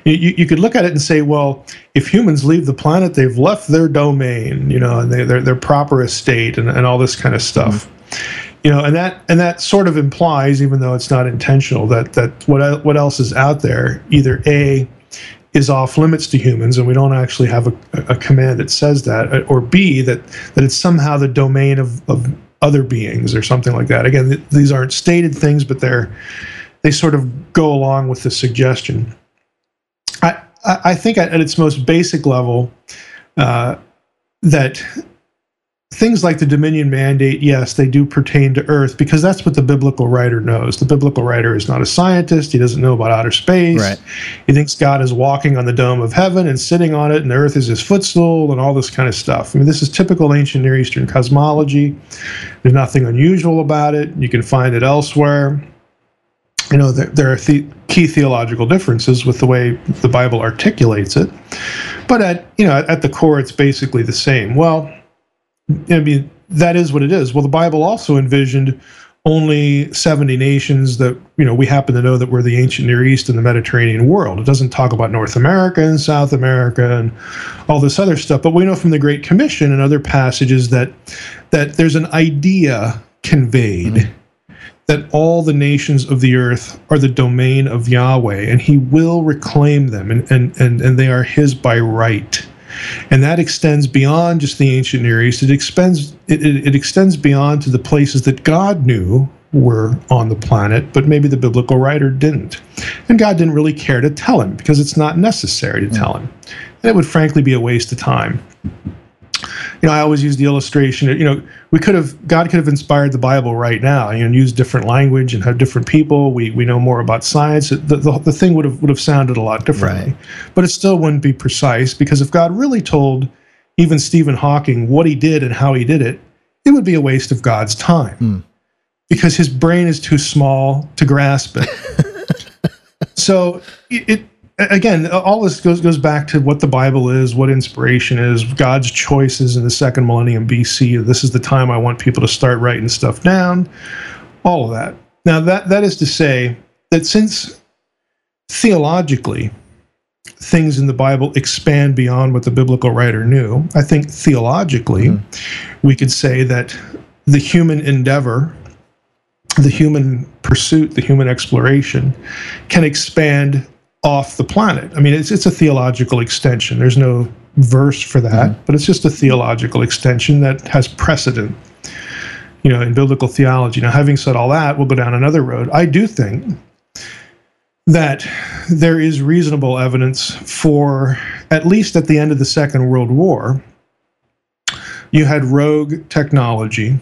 you, you could look at it and say, well, if humans leave the planet, they've left their domain, you know, and they, their their proper estate and, and all this kind of stuff. Mm-hmm. You know, and that and that sort of implies, even though it's not intentional, that that what what else is out there, either a is off limits to humans, and we don't actually have a, a command that says that, or b that that it's somehow the domain of, of other beings or something like that. Again, th- these aren't stated things, but they're they sort of go along with the suggestion. I, think at, its most basic level, uh, that things like the Dominion Mandate, yes, they do pertain to Earth because that's what the biblical writer knows. The biblical writer is not a scientist. He doesn't know about outer space. Right. He thinks God is walking on the dome of heaven and sitting on it, and the Earth is his footstool and all this kind of stuff. I mean, this is typical ancient Near Eastern cosmology. There's nothing unusual about it. You can find it elsewhere you know, there, there are the key theological differences with the way the Bible articulates it, but at you know at the core, it's basically the same. Well, I mean that is what it is. Well, the Bible also envisioned only 70 nations that you know we happen to know that were the ancient near east and the mediterranean world it doesn't talk about north america and south america and all this other stuff but we know from the great commission and other passages that that there's an idea conveyed mm-hmm that all the nations of the earth are the domain of Yahweh, and he will reclaim them, and, and, and, and they are his by right. And that extends beyond just the ancient Near East. It extends it, it, it extends beyond to the places that God knew were on the planet, but maybe the biblical writer didn't. And God didn't really care to tell him because it's not necessary to hmm. tell him. And it would frankly be a waste of time you know, I always use the illustration. You know, we could have God could have inspired the Bible right now. You know, use different language and have different people. We we know more about science. The the, the thing would have would have sounded a lot differently, right. but it still wouldn't be precise because if God really told even Stephen Hawking what he did and how he did it, it would be a waste of God's time mm. because his brain is too small to grasp it. so it again, all this goes goes back to what the Bible is, what inspiration is, God's choices in the second millennium BC. This is the time I want people to start writing stuff down. All of that. Now that that is to say that since theologically things in the Bible expand beyond what the biblical writer knew, I think theologically mm-hmm. we could say that the human endeavor the human pursuit, the human exploration, can expand off the planet. I mean, it's it's a theological extension. There's no verse for that, mm-hmm. but it's just a theological extension that has precedent. You know, in biblical theology. Now, having said all that, we'll go down another road. I do think that there is reasonable evidence for, at least at the end of the Second World War, you had rogue technology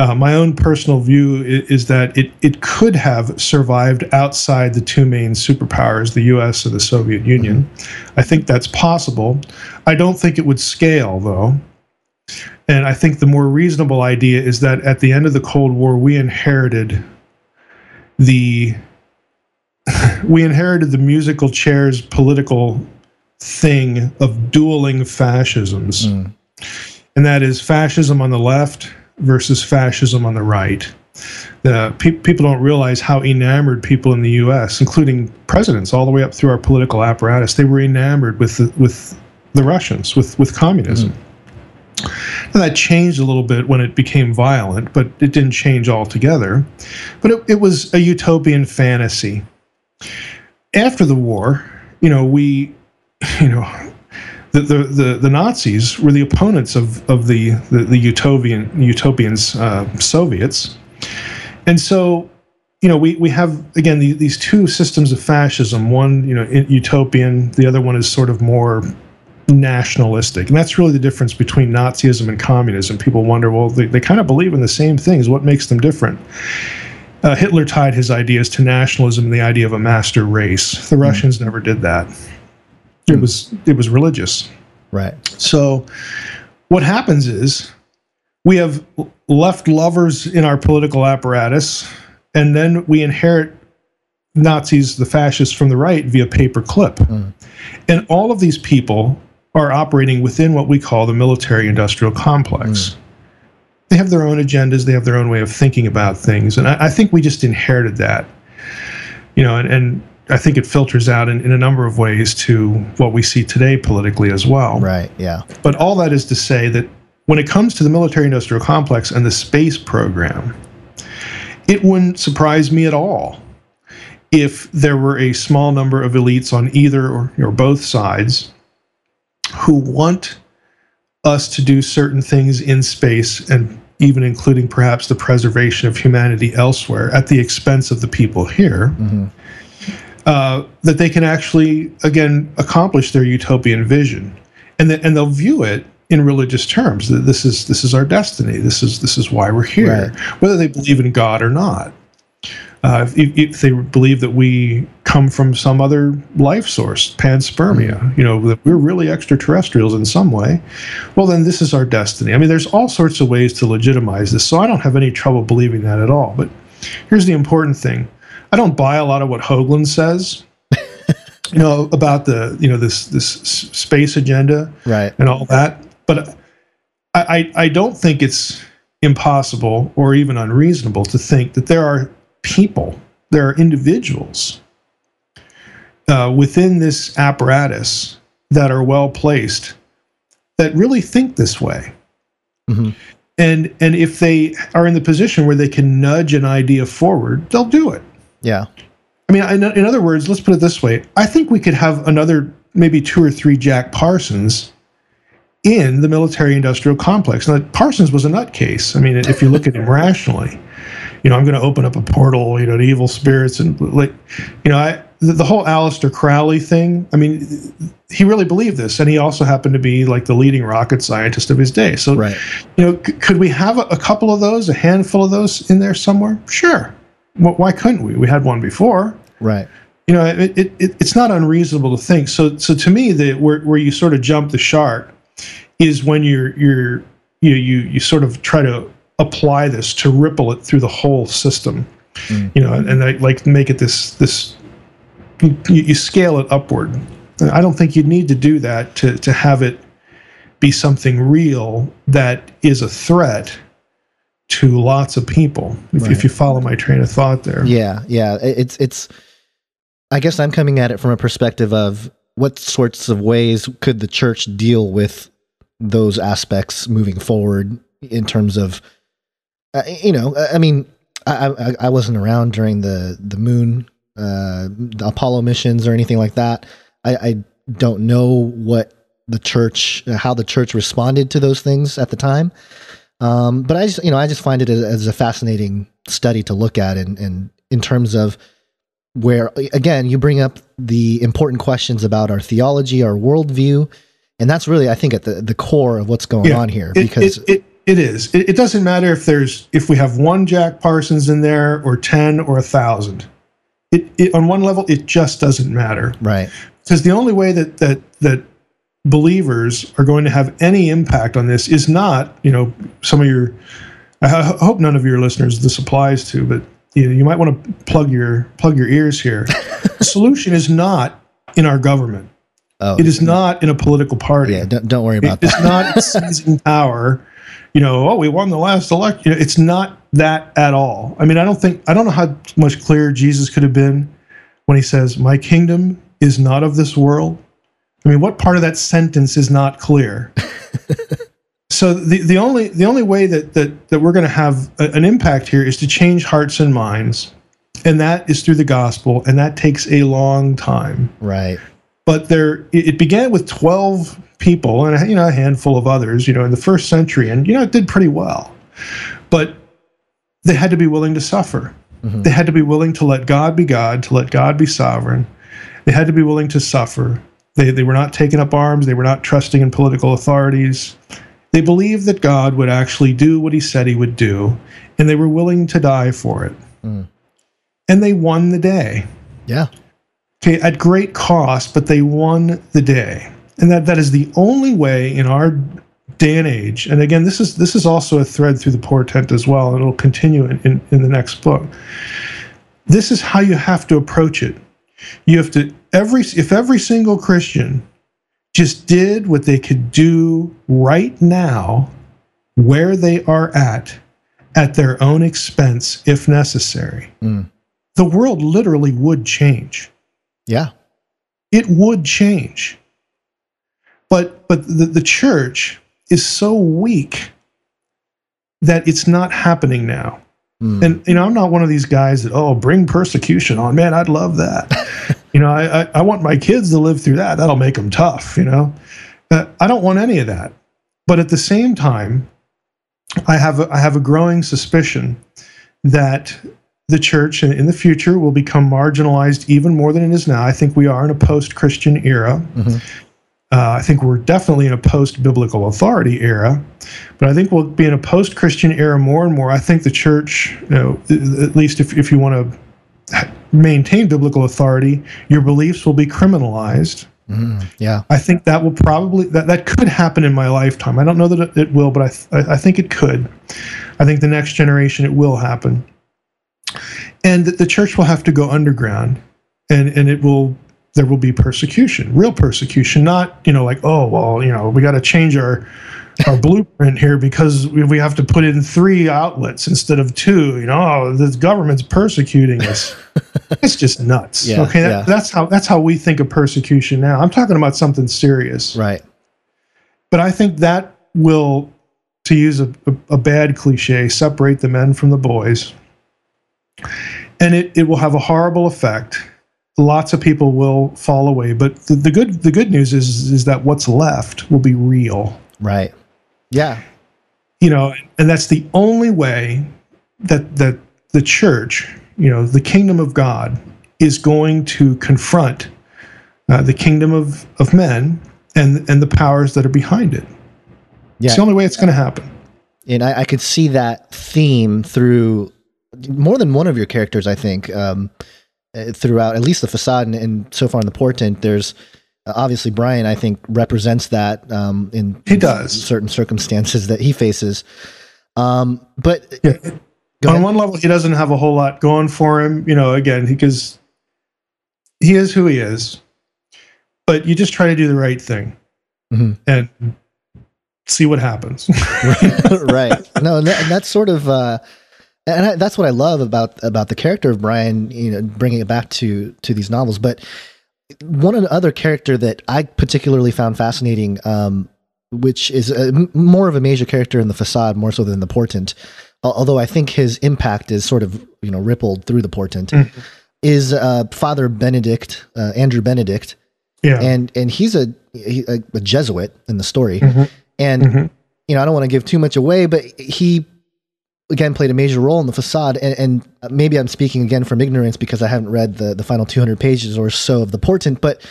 uh, my own personal view is, is, that it, it could have survived outside the two main superpowers, the US and the Soviet Union. Mm-hmm. I think that's possible. I don't think it would scale, though. And I think the more reasonable idea is that at the end of the Cold War, we inherited the we inherited the musical chairs political thing of dueling fascisms. Mm. And that is fascism on the left versus fascism on the right. The pe- people don't realize how enamored people in the U.S., including presidents, all the way up through our political apparatus, they were enamored with the, with the Russians, with with communism. Mm. And that changed a little bit when it became violent, but it didn't change altogether. But it, it was a utopian fantasy. After the war, you know, we, you know, the, the, the, the, Nazis were the opponents of, of the, the, the utopian utopians uh, Soviets. And so, you know, we, we have, again, the, these two systems of fascism, one, you know, utopian, the other one is sort of more nationalistic. And that's really the difference between Nazism and communism. People wonder, well, they, they kind of believe in the same things. What makes them different? Uh, Hitler tied his ideas to nationalism and the idea of a master race. The mm. Russians never did that. It was it was religious. Right. So what happens is we have left lovers in our political apparatus, and then we inherit Nazis, the fascists from the right, via paperclip. Mm. And all of these people are operating within what we call the military industrial complex. Mm. They have their own agendas, they have their own way of thinking about things. And I, I think we just inherited that. You know, and, and I think it filters out in, in a number of ways to what we see today politically as well. Right, yeah. But all that is to say that when it comes to the military industrial complex and the space program, it wouldn't surprise me at all if there were a small number of elites on either or, or both sides who want us to do certain things in space and even including perhaps the preservation of humanity elsewhere at the expense of the people here. Mm-hmm uh, that they can actually again accomplish their utopian vision, and that and they'll view it in religious terms that this is this is our destiny. This is this is why we're here, right. whether they believe in God or not. Uh, if, if, they believe that we come from some other life source, panspermia, mm-hmm. you know, that we're really extraterrestrials in some way, well, then this is our destiny. I mean, there's all sorts of ways to legitimize this, so I don't have any trouble believing that at all. But here's the important thing I don't buy a lot of what Hoagland says. you know about the you know this this space agenda, right, and all that. But I, I, I don't think it's impossible or even unreasonable to think that there are people, there are individuals uh, within this apparatus that are well placed that really think this way. Mm-hmm. And and if they are in the position where they can nudge an idea forward, they'll do it. Yeah. I mean, in, in other words, let's put it this way: I think we could have another, maybe two or three Jack Parsons in the military-industrial complex. Now, Parsons was a nutcase. I mean, if you look at him rationally, you know, I'm going to open up a portal, you know, to evil spirits and like, you know, I the, the whole Aleister Crowley thing. I mean, he really believed this, and he also happened to be like the leading rocket scientist of his day. So, right. you know, c- could we have a, a couple of those, a handful of those in there somewhere? Sure well, why couldn't we? We had one before. Right. You know, it, it, it, it's not unreasonable to think. So, so to me, the where, where you sort of jump the shark is when you're you're you you you sort of try to apply this to ripple it through the whole system. Mm. You know, and, and I, like make it this this you, you scale it upward. I don't think you need to do that to to have it be something real that is a threat to lots of people. If, Right. if you follow my train of thought there, Yeah, yeah. It's it's. I guess I'm coming at it from a perspective of what sorts of ways could the church deal with those aspects moving forward in terms of, uh, you know, I mean, I, I I wasn't around during the the moon, uh, the Apollo missions or anything like that. I, I don't know what the church, how the church responded to those things at the time. Um, but I just, you know, I just find it as, as a fascinating study to look at, and, and in terms of where, again, you bring up the important questions about our theology, our worldview, and that's really, I think, at the, the core of what's going Yeah, on here. it, Because it, it, it is. It, it doesn't matter if there's if we have one Jack Parsons in there or ten or a thousand. It, it on one level it just doesn't matter right, because the only way that that that believers are going to have any impact on this is not you know some of your I hope none of your listeners this applies to, but you, know, you might want to plug your plug your ears here. the solution is not in our government. oh, It is not in a political party. yeah, don't, don't worry about It's that. It's not seizing power. You know, oh, we won the last election. It's not that at all. I mean, I don't think I don't know how much clearer Jesus could have been when he says, "My kingdom is not of this world." I mean, what part of that sentence is not clear? so the, the only the only way that that that we're going to have a- an impact here is to change hearts and minds, and that is through the gospel, and that takes a long time. Right, but there it it began with 12 people and a, you know a handful of others you know in the first century and you know it did pretty well. But they had to be willing to suffer. Mm-hmm. They had to be willing to let god be god to let god be sovereign. They had to be willing to suffer they, they were not taking up arms they were not trusting in political authorities they believed that god would actually do what he said he would do and they were willing to die for it hmm. and they won the day yeah, okay, at great cost, but they won the day. And that, that is the only way in our day and age. And again, this is this is also a thread through the portent as well, and it'll continue in, in, in the next book. This is how you have to approach it. You have to every if every single Christian just did what they could do right now, where they are at, at their own expense, if necessary, the world literally would change yeah, it would change. But but the, the church is so weak that it's not happening now. Mm. And you know, I'm not one of these guys that oh bring persecution on. Man, I'd love that. you know, I, I I want my kids to live through that. That'll make them tough. You know, uh, I don't want any of that. But at the same time, I have a, I have a growing suspicion that the church in, in the future will become marginalized even more than it is now. I think we are in a post-Christian era. Mhm. Uh, I think we're definitely in a post-biblical authority era, but I think we'll be in a post-Christian era more and more. I think the church, you know, at least if, if you want to maintain biblical authority, your beliefs will be criminalized. Mm, yeah, I think that will probably that, that could happen in my lifetime. I don't know that it, will, but I, th- I think it could. I think the next generation it will happen, and that the church will have to go underground, and and it will there will be persecution, real persecution, not you know like oh well you know we got to change our our blueprint here because we, we have to put in three outlets instead of two. You know, oh, the government's persecuting us. it's just nuts. Yeah, okay, that- yeah. that's how that's how we think of persecution now. I'm talking about something serious, right. but I think that will, to use a, a, a bad cliche, separate the men from the boys, and it, it will have a horrible effect. Lots of people will fall away, but the, the good the good news is is that what's left will be real Right. Yeah. you know and that's the only way that that the church you know the kingdom of god is going to confront uh, the kingdom of of men and and the powers that are behind it Yeah. it's the only way it's going to happen and I, I could see that theme through more than one of your characters. I think um, uh, throughout at least the facade and, and so far in the portent, there's obviously Brian. I think represents that um, in He does. certain circumstances that he faces. Um, but yeah on ahead. one level he doesn't have a whole lot going for him you know again because he is who he is, but you just try to do the right thing Mhm. and see what happens. right. No, and, that, and that's sort of, uh, and I, that's what I love about about the character of Brian. You know, bringing it back to to these novels. But one other character that I particularly found fascinating, um, which is a, more of a major character in the facade, more so than the portent. Although I think his impact is sort of you know rippled through the portent. Is uh, Father Benedict uh, Andrew Benedict, yeah. and and he's a he, a, a Jesuit in the story, Mhm. and Mhm. you know I don't want to give too much away, but he again played a major role in the facade, and, and maybe I'm speaking again from ignorance because I haven't read the the final 200 pages or so of the portent, but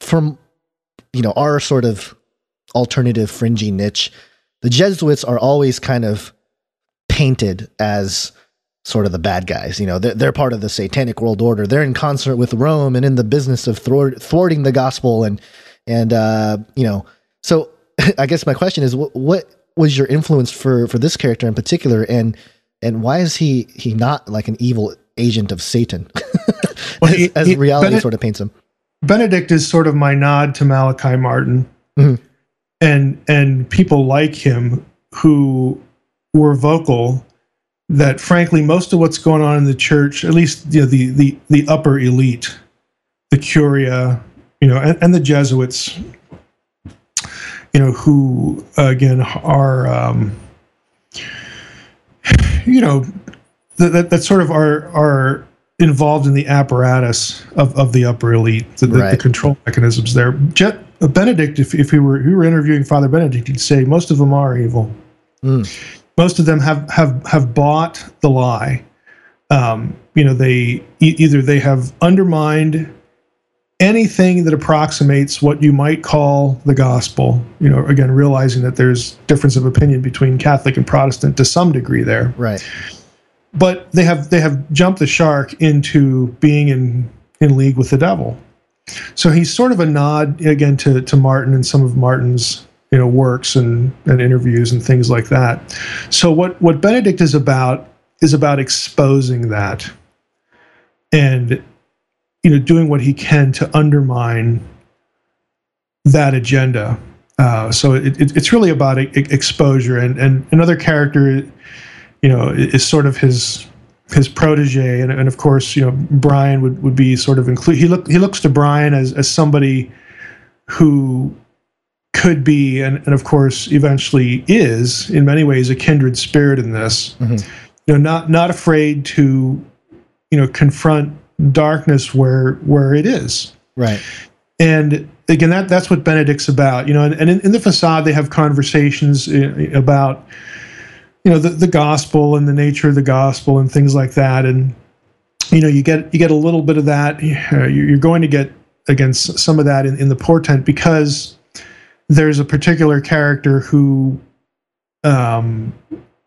from you know our sort of alternative fringy niche, the Jesuits are always kind of painted as sort of the bad guys. You know, they're, they're part of the satanic world order. They're in concert with Rome and in the business of thwart, thwarting the gospel. And, and, uh, you know, so I guess my question is what, what was your influence for, for this character in particular? And, and why is he, he not like an evil agent of Satan Well, as, he- as he- reality sort of paints him? Benedict is sort of my nod to Malachi Martin, Mhm. and and people like him who were vocal that frankly most of what's going on in the church, at least you know, the the the upper elite, the Curia, you know, and, and the Jesuits, you know, who again are um, you know that, that, that sort of are are involved in the apparatus of, of the upper elite, the, the, the control mechanisms there. Jet, uh, Benedict, if, if he were if he were interviewing Father Benedict, he'd say most of them are evil. Mm. Most of them have have have bought the lie. Um, you know, they e- either they have undermined anything that approximates what you might call the gospel. You know, again, realizing that there's difference of opinion between Catholic and Protestant to some degree there Right. but they have they have jumped the shark into being in in league with the devil. So he's sort of a nod again to to Martin and some of Martin's you know works and and interviews and things like that. So what what Benedict is about is about exposing that and you know doing what he can to undermine that agenda. Uh, so it, it, it's really about e- exposure and and another character you know, is sort of his his protege, and, and of course, you know, Brian would, would be sort of include. He look he looks to Brian as as somebody who could be, and, and of course, eventually is in many ways a kindred spirit in this. Mhm. You know, not not afraid to, you know, confront darkness where where it is. Right. and again that that's what benedict's about you know and, and in, in the facade they have conversations uh, about you know the, the gospel and the nature of the gospel and things like that. And you know you get you get a little bit of that. You're you're going to get against some of that in, in the portent because there's a particular character who um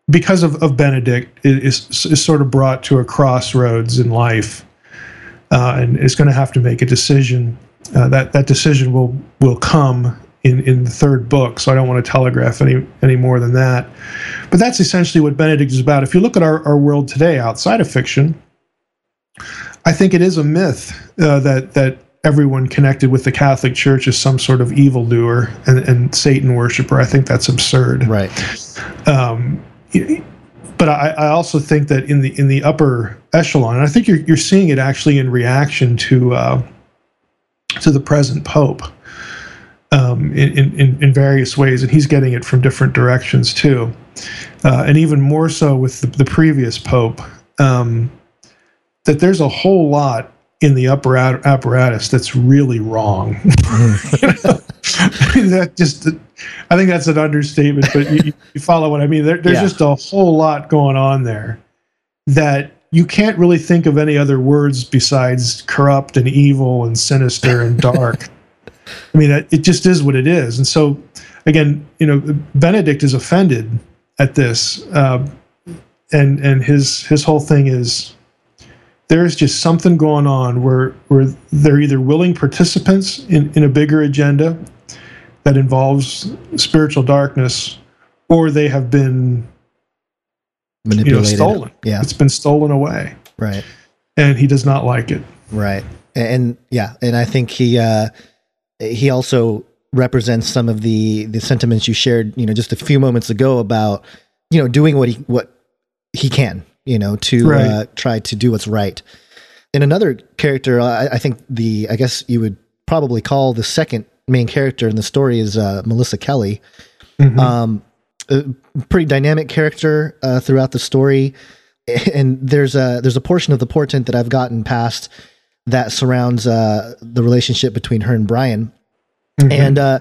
because of, of benedict is, is sort of brought to a crossroads in life uh, and is going to have to make a decision uh, that that decision will will come in in the third book. So I don't want to telegraph any any more than that. But that's essentially what Benedict is about. If you look at our, our world today outside of fiction, I think it is a myth uh, that that everyone connected with the Catholic Church is some sort of evildoer and, and Satan worshiper. I think that's absurd Right. um, but I, I also think that in the in the upper echelon, and I think you're you're seeing it actually in reaction to uh, to the present pope um, in, in in various ways, and he's getting it from different directions too, uh, and even more so with the, the previous pope. Um, that there's a whole lot in the upper apparatus that's really wrong. that just, I think that's an understatement, but you, you follow what I mean. There, there's Yeah. just a whole lot going on there that you can't really think of any other words besides corrupt and evil and sinister and dark. I mean, it it just is what it is. And so, again, you know, Benedict is offended at this, uh, and and his his whole thing is there's just something going on where where they're either willing participants in, in a bigger agenda that involves spiritual darkness, or they have been you know Manipulated. stolen. Yeah. It's been stolen away, Right. and he does not like it. Right. and yeah, and I think he uh, he also represents some of the the sentiments you shared, you know, just a few moments ago about you know doing what he what he can, you know, to Right. uh, try to do what's right. And another character, I, I think the I guess you would probably call the second main character in the story is uh, Melissa Kelly. Um, a pretty dynamic character uh, throughout the story, and there's a there's a portion of the portent that I've gotten past that surrounds uh, the relationship between her and Brian, and uh,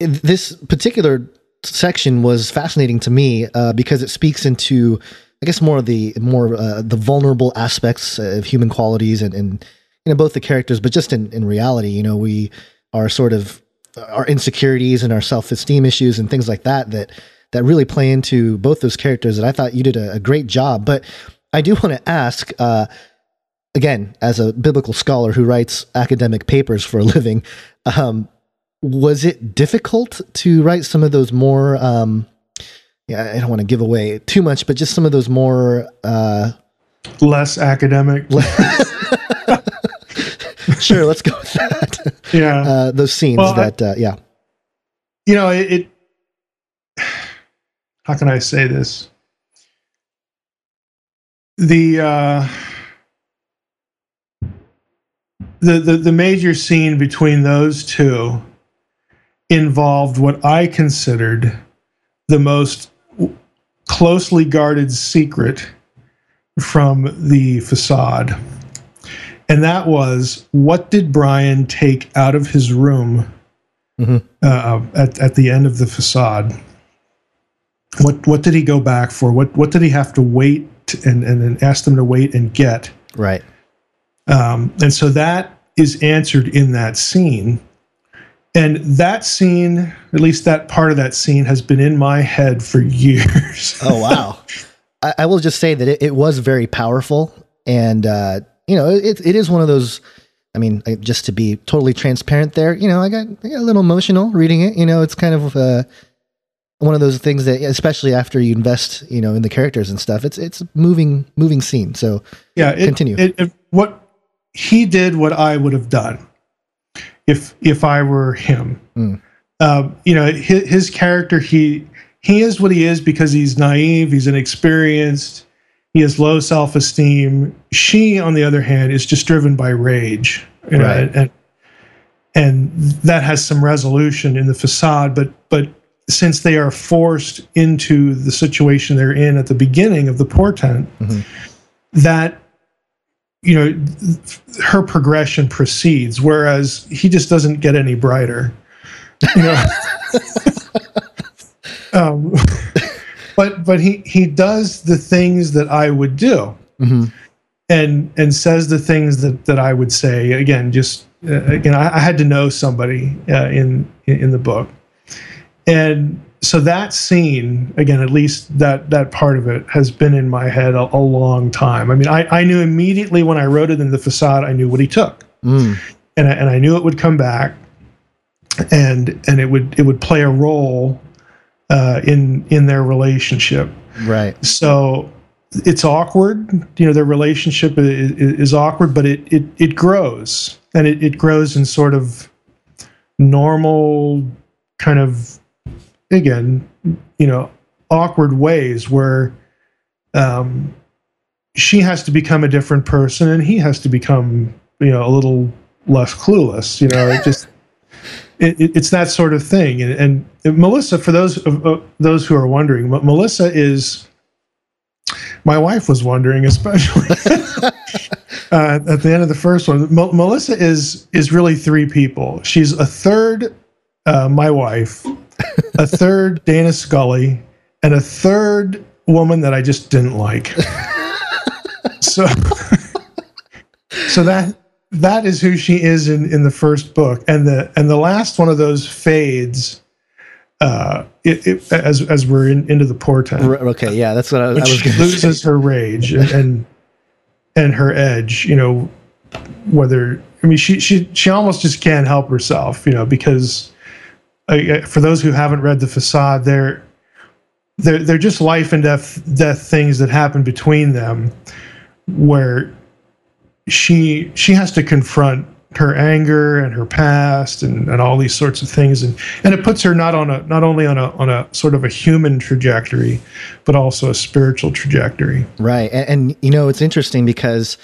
this particular section was fascinating to me uh, because it speaks into I guess more of the more uh, the vulnerable aspects of human qualities and, and you know both the characters, but just in, in reality, you know, we are sort of our insecurities and our self esteem issues and things like that that that really play into both those characters. And I thought you did a, a great job. But I do want to ask, uh, again, as a biblical scholar who writes academic papers for a living, um, was it difficult to write some of those more? Um, yeah, I don't want to give away too much, but just some of those more uh, Less academic. sure. Let's go with that. yeah. Uh, those scenes Well, I- that, uh, yeah, you know it, it how can i say this the uh the, the the major scene between those two involved what i considered the most closely guarded secret from the facade and that was what did brian take out of his room uh, at at the end of the facade. What what did he go back for? What what did he have to wait and and, and ask them to wait and get? right. Um, and so that is answered in that scene. And that scene, at least that part of that scene, has been in my head for years. Oh wow! I, I will just say that it, it was very powerful, and uh, you know, it it is one of those. I mean, I- just to be totally transparent, there, you know, I got I got a little emotional reading it. You know, it's kind of uh, one of those things that, especially after you invest, you know, in the characters and stuff, it's it's a moving moving scene. So yeah, it, Continue. It- what he did, what I would have done if if I were him. Mm. Um, you know, his, his character, he he is what he is because he's naive, he's inexperienced, he has low self esteem. She, on the other hand, is just driven by rage, you know, Right. and and that has some resolution in the facade, but but since they are forced into the situation they're in at the beginning of the portent, that you know her progression proceeds whereas he just doesn't get any brighter. You know? Um, but but he he does the things that i would do. Mhm. and and says the things that that i would say. Again just uh, again I, I had to know somebody uh, in in the book. And so that scene again at least that that part of it has been in my head a, a long time. I mean I, I knew immediately when i wrote it in the facade i knew what he took. Mm, and I, and I knew it would come back and and it would it would play a role uh, in in their relationship. Right, so it's awkward. You know their relationship is, is awkward but it it, it grows. And it, it grows in sort of normal kind of again you know awkward ways where um she has to become a different person and he has to become you know a little less clueless you know it just it, it, it's that sort of thing. And, and melissa for those uh, those who are wondering melissa is my wife was wondering especially uh, at the end of the first one M- melissa is is really three people. She's a third uh, my wife a third dana scully and a third woman that i just didn't like. So so that that is who she is in in the first book. And the and the last one of those fades uh it, it, as as we're in, into the portent okay, yeah, that's what I, I was she to say. loses her rage and, and and her edge you know whether i mean she she she almost just can't help herself you know because For those who haven't read the facade they're they're they're just life and death death things that happen between them where she she has to confront her anger and her past and, and all these sorts of things. And and it puts her not on a not only on a on a sort of a human trajectory but also a spiritual trajectory. Right. And, and you know it's interesting because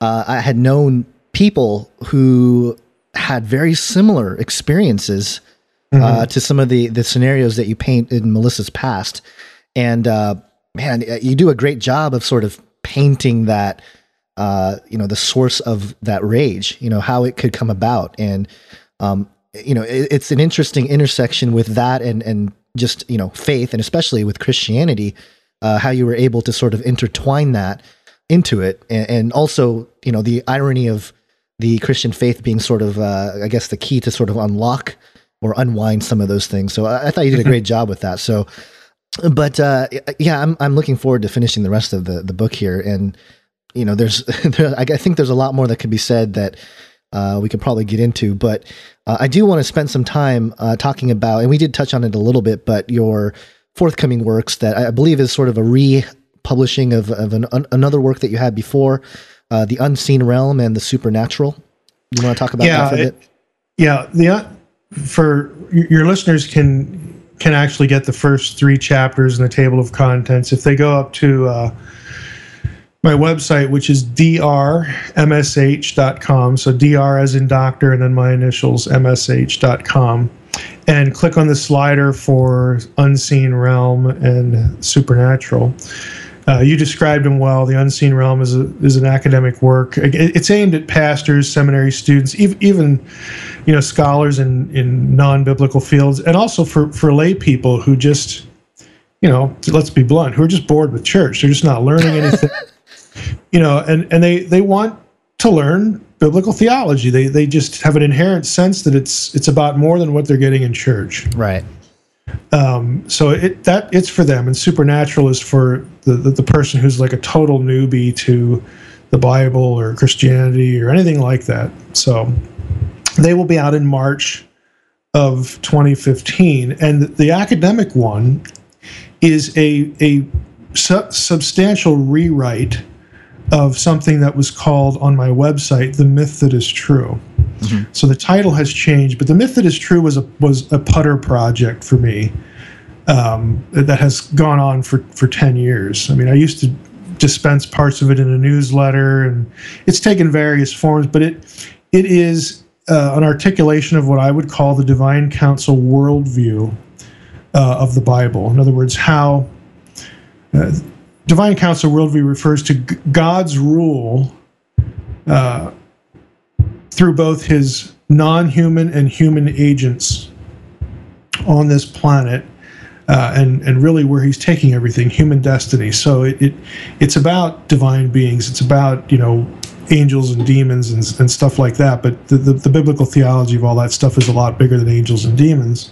uh, i had known people who had very similar experiences mm-hmm. uh, to some of the the scenarios that you paint in melissa's past and uh, man you do a great job of sort of painting that uh, you know, the source of that rage, you know, how it could come about. And, um, you know, it, it's an interesting intersection with that and, and just, you know, faith and especially with Christianity, uh, how you were able to sort of intertwine that into it. And, and also, you know, the irony of the Christian faith being sort of, uh, I guess, the key to sort of unlock or unwind some of those things. So I, I thought you did a great job with that. So, but uh, yeah, I'm I'm looking forward to finishing the rest of the the book here, and you know, there's, there, I think there's a lot more that could be said that uh, we could probably get into, but uh, I do want to spend some time uh, talking about, and we did touch on it a little bit, but your forthcoming works that I believe is sort of a republishing of, of an, an, another work that you had before, uh, the Unseen Realm and the Supernatural. You want to talk about yeah, that for a bit? yeah, the uh, for your listeners can can actually get the first three chapters in the table of contents if they go up to uh, my website, which is drmsh.com. So dr as in doctor, and then my initials msh.com. And click on the slider for Unseen Realm and Supernatural. Uh, you described them well. The Unseen Realm is a, is an academic work. It's aimed at pastors, seminary students, even, even you know scholars in in non biblical fields, and also for for lay people who just you know let's be blunt, who are just bored with church. They're just not learning anything you know, and and they they want to learn biblical theology. They they just have an inherent sense that it's it's about more than what they're getting in church. Right. Um, so it that it's for them, and supernatural is for the, the, the person who's like a total newbie to the Bible or Christianity or anything like that. So they will be out in March of 2015, and the academic one is a a su- substantial rewrite of something that was called on my website "The Myth That Is True." Mm-hmm. So the title has changed, but "The Myth That Is True" was a was a putter project for me um, that has gone on for for ten years. I mean, I used to dispense parts of it in a newsletter, and it's taken various forms, but it it is uh, an articulation of what I would call the divine council worldview uh, of the Bible. In other words, how uh, divine council worldview refers to g- God's rule uh, through both his non human and human agents on this planet. Uh, and and really where he's taking everything, human destiny. So it, it it's about divine beings. It's about you know angels and demons and, and stuff like that. But the, the, the biblical theology of all that stuff is a lot bigger than angels and demons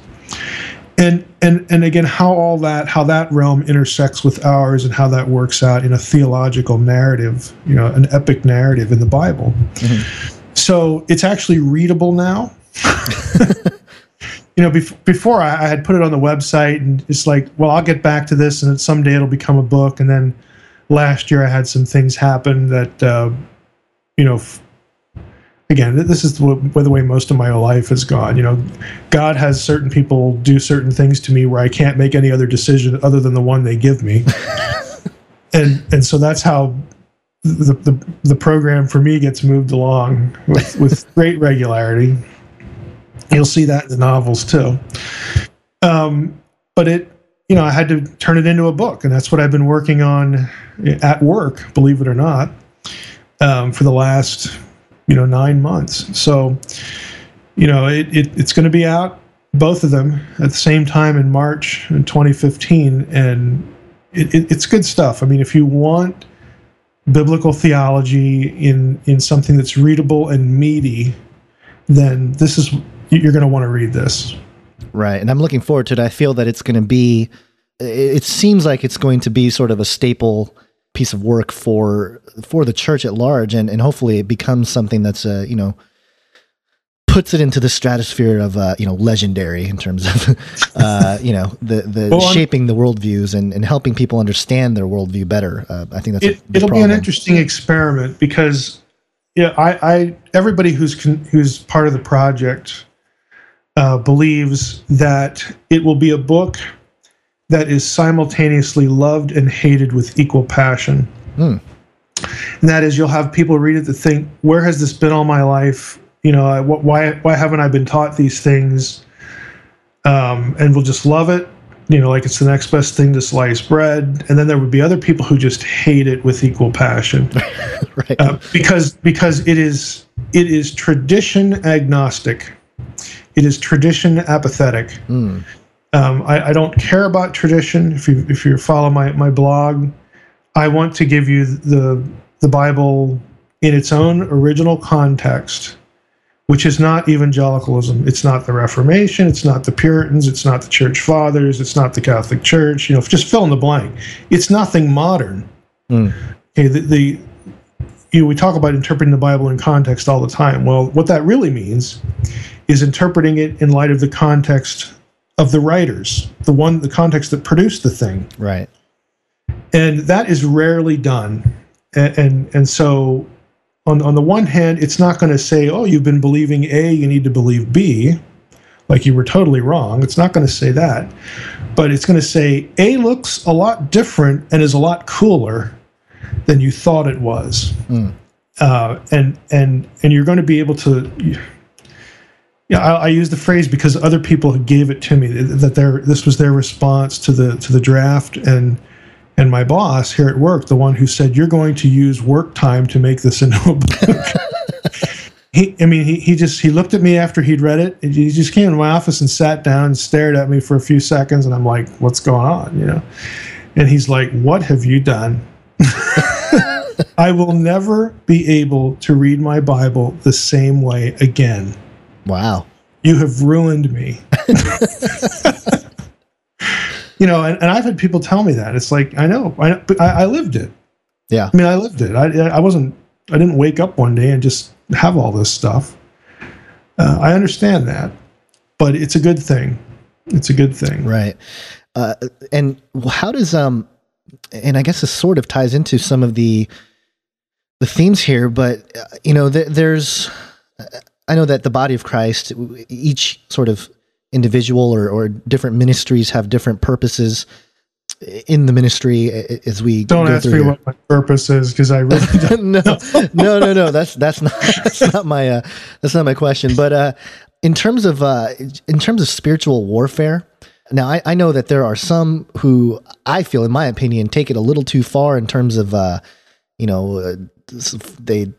and and and again how all that how that realm intersects with ours and how that works out in a theological narrative you know an epic narrative in the bible mm-hmm. so it's actually readable now you know bef- before I, I, had put it on the website and it's like well i'll get back to this and someday it'll become a book and then last year i had some things happen that uh, you know f- again, this is the, the way most of my life has gone. You know, God has certain people do certain things to me where I can't make any other decision other than the one they give me, and and so that's how the, the the program for me gets moved along with, with great regularity. You'll see that in the novels too. Um, but it, you know, I had to turn it into a book, and that's what I've been working on at work, believe it or not, um, for the last you know nine months. So you know it, it it's going to be out both of them at the same time in March in 2015, and it, it, it's good stuff. I mean, if you want biblical theology in in something that's readable and meaty, then this is you're going to want to read this. Right, and I'm looking forward to it. I feel that it's going to be. It seems like it's going to be sort of a staple piece of work for for the church at large, and and hopefully it becomes something that's uh, you know puts it into the stratosphere of uh, you know legendary in terms of uh, you know the the well, shaping the worldviews and, and helping people understand their worldview better. Uh, I think that's it, it'll be an interesting experiment because yeah, I, I everybody who's con, who's part of the project uh, believes that it will be a book that is simultaneously loved and hated with equal passion. Hmm. And that is, you'll have people read it that think, "Where has this been all my life? You know, why why haven't I been taught these things?" Um, and will just love it. You know, like it's the next best thing to sliced bread. And then there would be other people who just hate it with equal passion, right? Uh, because because it is it is tradition agnostic. It is tradition apathetic. Mm. Um, I, I, don't care about tradition. If you if you follow my, my blog, I want to give you the the Bible in its own original context, which is not evangelicalism. It's not the Reformation. It's not the Puritans. It's not the Church Fathers. It's not the Catholic Church. You know, just fill in the blank. It's nothing modern. Mm. Okay, the, the you know, we talk about interpreting the Bible in context all the time. Well, what that really means is interpreting it in light of the context of the writers, the one, the context that produced the thing. Right. And that is rarely done. And, and, and so on, on the one hand, it's not going to say, oh, you've been believing A, you need to believe B, like you were totally wrong. It's not going to say that. But it's going to say A looks a lot different and is a lot cooler than you thought it was. Mm. Uh, and and and you're going to be able to yeah, I, I, use the phrase because other people gave it to me that their this was their response to the to the draft and and my boss here at work, the one who said you're going to use work time to make this into a book. he, I mean, he, he just he looked at me after he'd read it. He just came into my office and sat down and stared at me for a few seconds, and I'm like, "What's going on?" You know, and he's like, "What have you done?" I will never be able to read my Bible the same way again. Wow. You have ruined me. you know, and, and I've had people tell me that. It's like, I know, I, I, I lived it. Yeah. I mean, I lived it. I, I wasn't, I didn't wake up one day and just have all this stuff. Uh, I understand that, but it's a good thing. It's a good thing. Right. Uh, and how does, um, and I guess this sort of ties into some of the, the themes here, but uh, you know, th- there's, I know that the body of Christ, each sort of individual or, or different ministries have different purposes in the ministry as we go. don't ask me here. what my purpose is because I really don't no, no, no, no. That's that's not that's not my uh, that's not my question. But uh, in terms of uh, in terms of spiritual warfare, now I, I know that there are some who I feel, in my opinion, take it a little too far in terms of uh, you know uh, they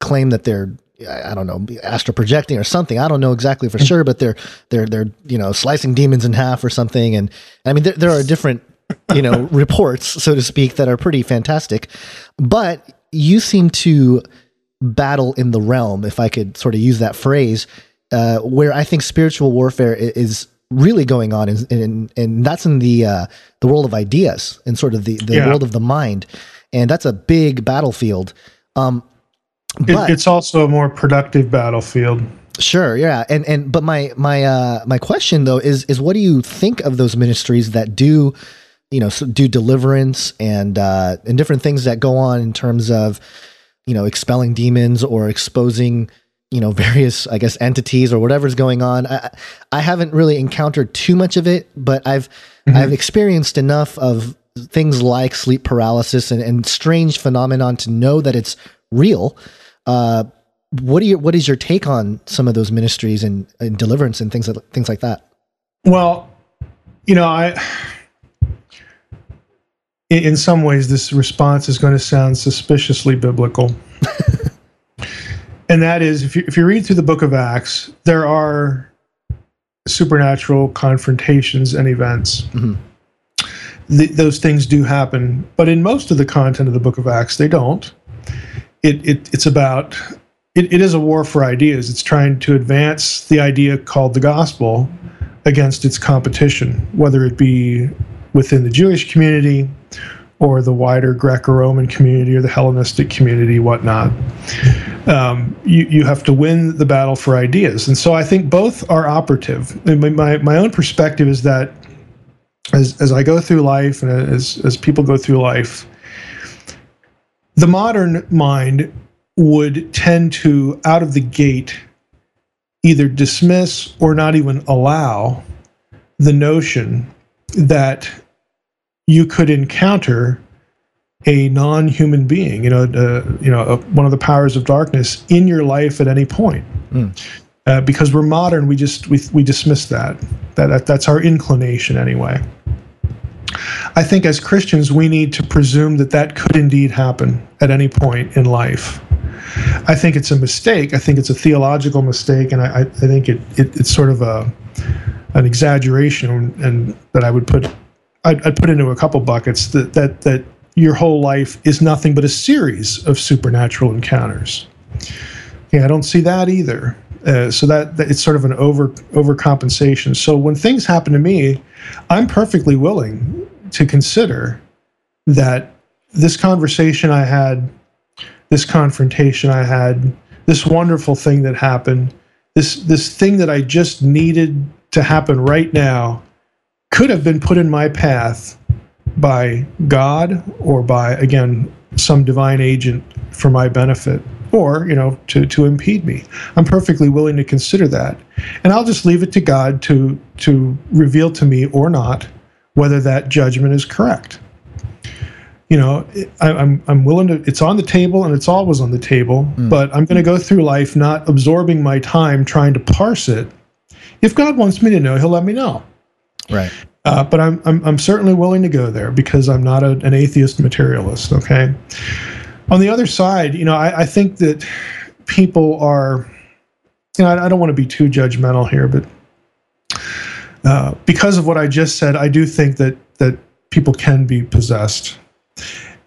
claim that they're I don't know, astral projecting or something. I don't know exactly for sure, but they're they're they're you know slicing demons in half or something. And I mean, there, there are different you know reports, so to speak, that are pretty fantastic. But you seem to battle in the realm, if I could sort of use that phrase, uh, where I think spiritual warfare is really going on, and and, and that's in the uh, the world of ideas and sort of the the yeah. world of the mind, and that's a big battlefield. Um, but, it, it's also a more productive battlefield. Sure, yeah, and and but my my uh, my question though is is what do you think of those ministries that do, you know, do deliverance and uh, and different things that go on in terms of, you know, expelling demons or exposing, you know, various I guess entities or whatever's going on. I I haven't really encountered too much of it, but I've mm-hmm. I've experienced enough of things like sleep paralysis and, and strange phenomenon to know that it's real. Uh, what do you what is your take on some of those ministries and, and deliverance and things like, things like that? Well, you know, I in some ways this response is going to sound suspiciously biblical. and that is if you if you read through the book of Acts, there are supernatural confrontations and events. Mm-hmm. The, those things do happen, but in most of the content of the book of Acts, they don't it, it it's about it, it is a war for ideas. It's trying to advance the idea called the gospel against its competition, whether it be within the Jewish community or the wider Greco-Roman community or the Hellenistic community, whatnot. Um, you, you have to win the battle for ideas. And so I think both are operative. My, my own perspective is that as, as I go through life and as, as people go through life, the modern mind would tend to, out of the gate, either dismiss or not even allow the notion that you could encounter a non-human being, you know, uh, you know, uh, one of the powers of darkness in your life at any point. Mm. Uh, because we're modern, we just we we dismiss that. That, that that's our inclination anyway. I think as Christians, we need to presume that that could indeed happen at any point in life. I think it's a mistake. I think it's a theological mistake, and I, I think it, it, it's sort of a an exaggeration, and that I would put I'd, I'd put into a couple buckets that that that your whole life is nothing but a series of supernatural encounters. Yeah, I don't see that either. Uh, so that, that, it's sort of an over overcompensation. So when things happen to me, I'm perfectly willing to consider that this conversation I had, this confrontation I had, this wonderful thing that happened, this this thing that I just needed to happen right now, could have been put in my path by God or by again some divine agent for my benefit or you know to to impede me. I'm perfectly willing to consider that. And i'll just leave it to god to to reveal to me or not whether that judgment is correct. You know I, am I'm, I'm willing to it's on the table and it's always on the table mm. but i'm going to go through life not absorbing my time trying to parse it. If god wants me to know he'll let me know. Right. Uh, but I'm, I'm i'm certainly willing to go there because i'm not a, an atheist materialist okay? On the other side, you know, I, I think that people are, you know, I, I don't want to be too judgmental here, but uh, because of what I just said, I do think that that people can be possessed,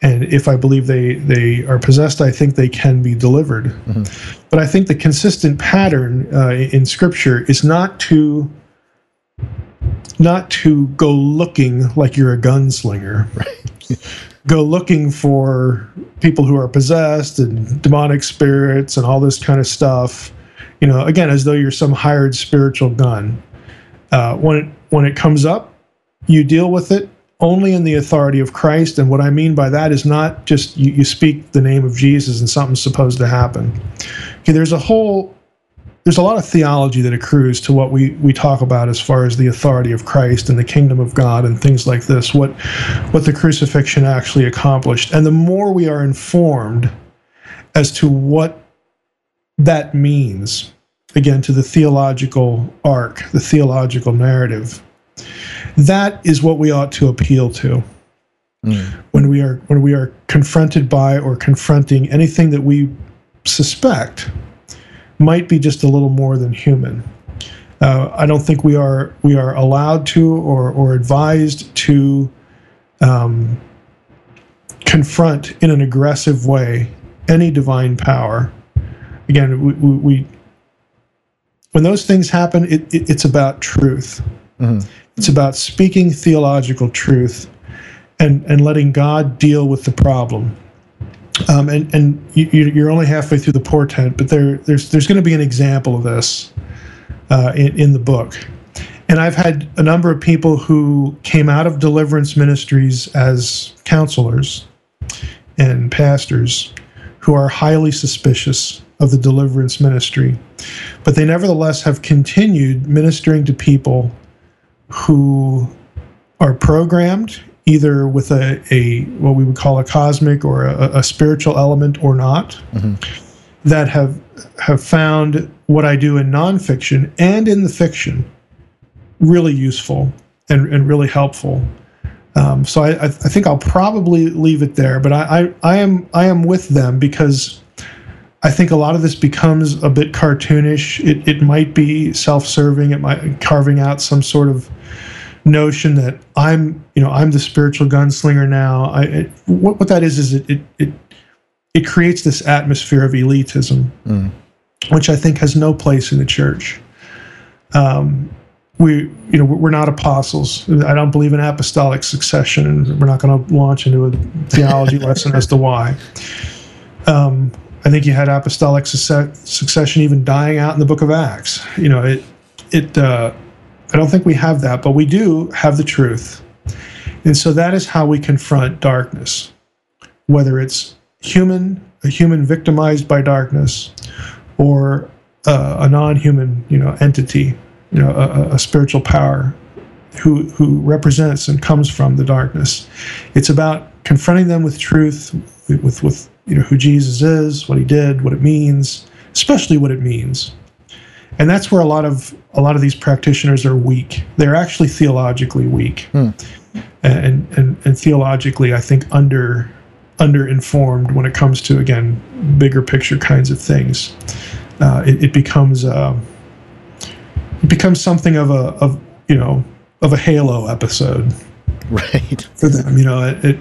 and if I believe they they are possessed, I think they can be delivered. Mm-hmm. But I think the consistent pattern uh, in Scripture is not to not to go looking like you're a gunslinger. Right. go looking for people who are possessed and demonic spirits and all this kind of stuff. You know, again, as though you're some hired spiritual gun. Uh, when it when it comes up, you deal with it only in the authority of Christ. And what I mean by that is not just you, you speak the name of Jesus and something's supposed to happen. Okay, there's a whole there's a lot of theology that accrues to what we, we talk about as far as the authority of Christ and the kingdom of God and things like this, what what the crucifixion actually accomplished. And the more we are informed as to what that means, again, to the theological arc, the theological narrative, that is what we ought to appeal to. Mm. When we are when we are confronted by or confronting anything that we suspect might be just a little more than human. Uh, I don't think we are we are allowed to or or advised to um, confront in an aggressive way any divine power. Again, we, we, we when those things happen, it, it, it's about truth. Mm-hmm. It's about speaking theological truth and and letting God deal with the problem. Um, and and you, are only halfway through the portent, but there there's there's going to be an example of this uh, in, in the book. And I've had a number of people who came out of deliverance ministries as counselors and pastors who are highly suspicious of the deliverance ministry, but they nevertheless have continued ministering to people who are programmed either with a, a what we would call a cosmic or a, a spiritual element or not mm-hmm. that have have found what I do in nonfiction and in the fiction really useful and, and really helpful. Um, so I, I think I'll probably leave it there, but I, I, I am I am with them because I think a lot of this becomes a bit cartoonish. It, it might be self-serving. It might carving out some sort of notion that I'm, you know, I'm the spiritual gunslinger now. I, it, what what that is is it it it, it creates this atmosphere of elitism, mm. which I think has no place in the church. Um, we, you know, we're not apostles. I don't believe in apostolic succession, and we're not going to launch into a theology lesson as to why. Um, I think you had apostolic succession even dying out in the Book of Acts. You know, it it. Uh, I don't think we have that, but we do have the truth. And so that is how we confront darkness, whether it's human a human victimized by darkness or uh, a non-human, you know, entity, you know, a, a spiritual power who who represents and comes from the darkness. It's about confronting them with truth, with with you know who Jesus is, what he did, what it means, especially what it means. And that's where a lot of a lot of these practitioners are weak. They're actually theologically weak, Hmm. and, and and theologically, I think under under informed when it comes to again bigger picture kinds of things. Uh, it, it becomes uh, it becomes something of a of you know of a Halo episode Right. for them. You know, it, it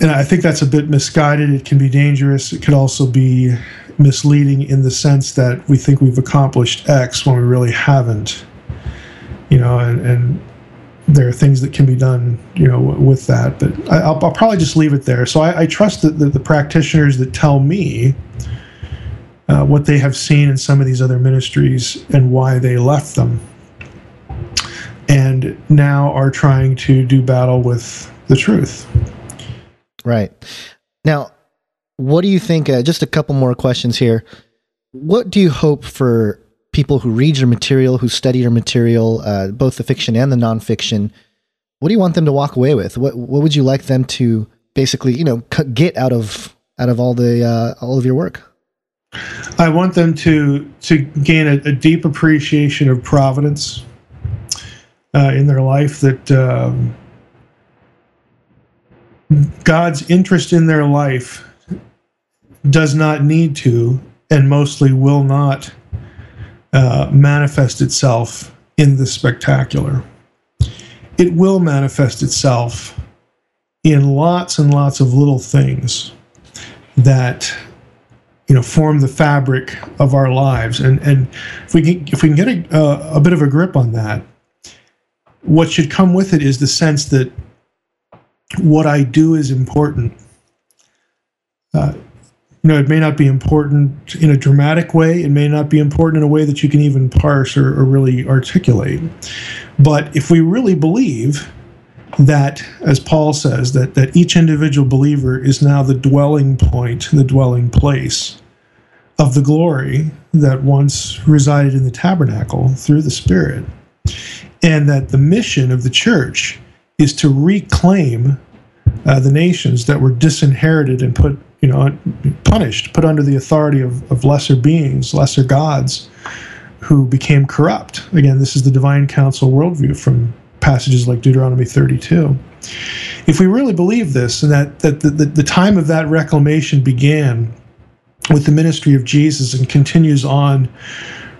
and I think that's a bit misguided. It can be dangerous. It could also be misleading in the sense that we think we've accomplished X when we really haven't. You know, and, and there are things that can be done, you know, with that. But I, I'll, I'll probably just leave it there. So I, I trust that the, the practitioners that tell me uh, what they have seen in some of these other ministries and why they left them and now are trying to do battle with the truth. Right. Now, what do you think? Uh, just a couple more questions here. What do you hope for people who read your material, who study your material, uh, both the fiction and the nonfiction? What do you want them to walk away with? What What would you like them to basically, you know, c- get out of out of all the uh, all of your work? I want them to to gain a, a deep appreciation of providence uh, in their life. That um, God's interest in their life does not need to, and mostly will not, uh, manifest itself in the spectacular. It will manifest itself in lots and lots of little things that you know form the fabric of our lives and and if we can if we can get a, a, a bit of a grip on that what should come with it is the sense that what i do is important. Uh, you know it may not be important in a dramatic way it may not be important in a way that you can even parse or, or really articulate. But if we really believe that, as Paul says, that, that each individual believer is now the dwelling point, the dwelling place of the glory that once resided in the tabernacle through the Spirit, and that the mission of the church is to reclaim uh, the nations that were disinherited and put, you know, punished, put under the authority of, of lesser beings, lesser gods, who became corrupt. Again, this is the divine council worldview from passages like Deuteronomy 32. If we really believe this, and that, that the, the, the time of that reclamation began with the ministry of Jesus and continues on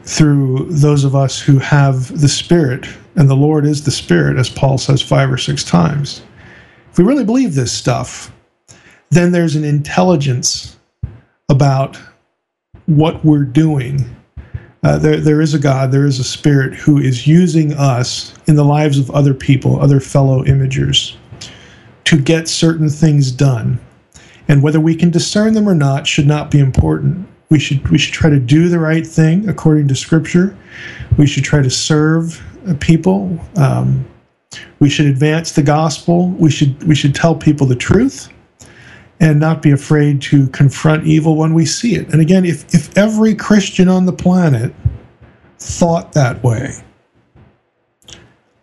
through those of us who have the Spirit, and the Lord is the Spirit, as Paul says five or six times. If we really believe this stuff, then there's an intelligence about what we're doing uh, there, there is a God, there is a Spirit who is using us in the lives of other people, other fellow imagers, to get certain things done. And whether we can discern them or not should not be important. We should we should try to do the right thing according to Scripture. We should try to serve people. Um, we should advance the gospel. We should we should tell people the truth and not be afraid to confront evil when we see it. And again, if, if every Christian on the planet thought that way,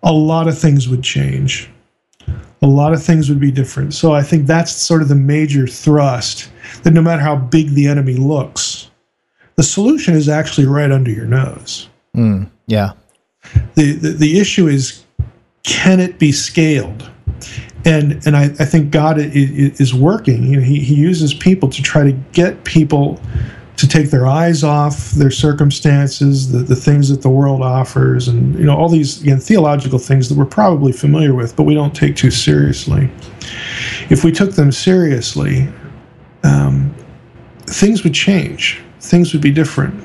a lot of things would change. A lot of things would be different. So I think that's sort of the major thrust that no matter how big the enemy looks, the solution is actually right under your nose. Mm, yeah. The, the, the issue is can it be scaled? and and I, I think God is, is working. You know, he he uses people to try to get people to take their eyes off their circumstances, the, the things that the world offers, and you know all these again theological things that we're probably familiar with, but we don't take too seriously. If we took them seriously, um, things would change. Things would be different.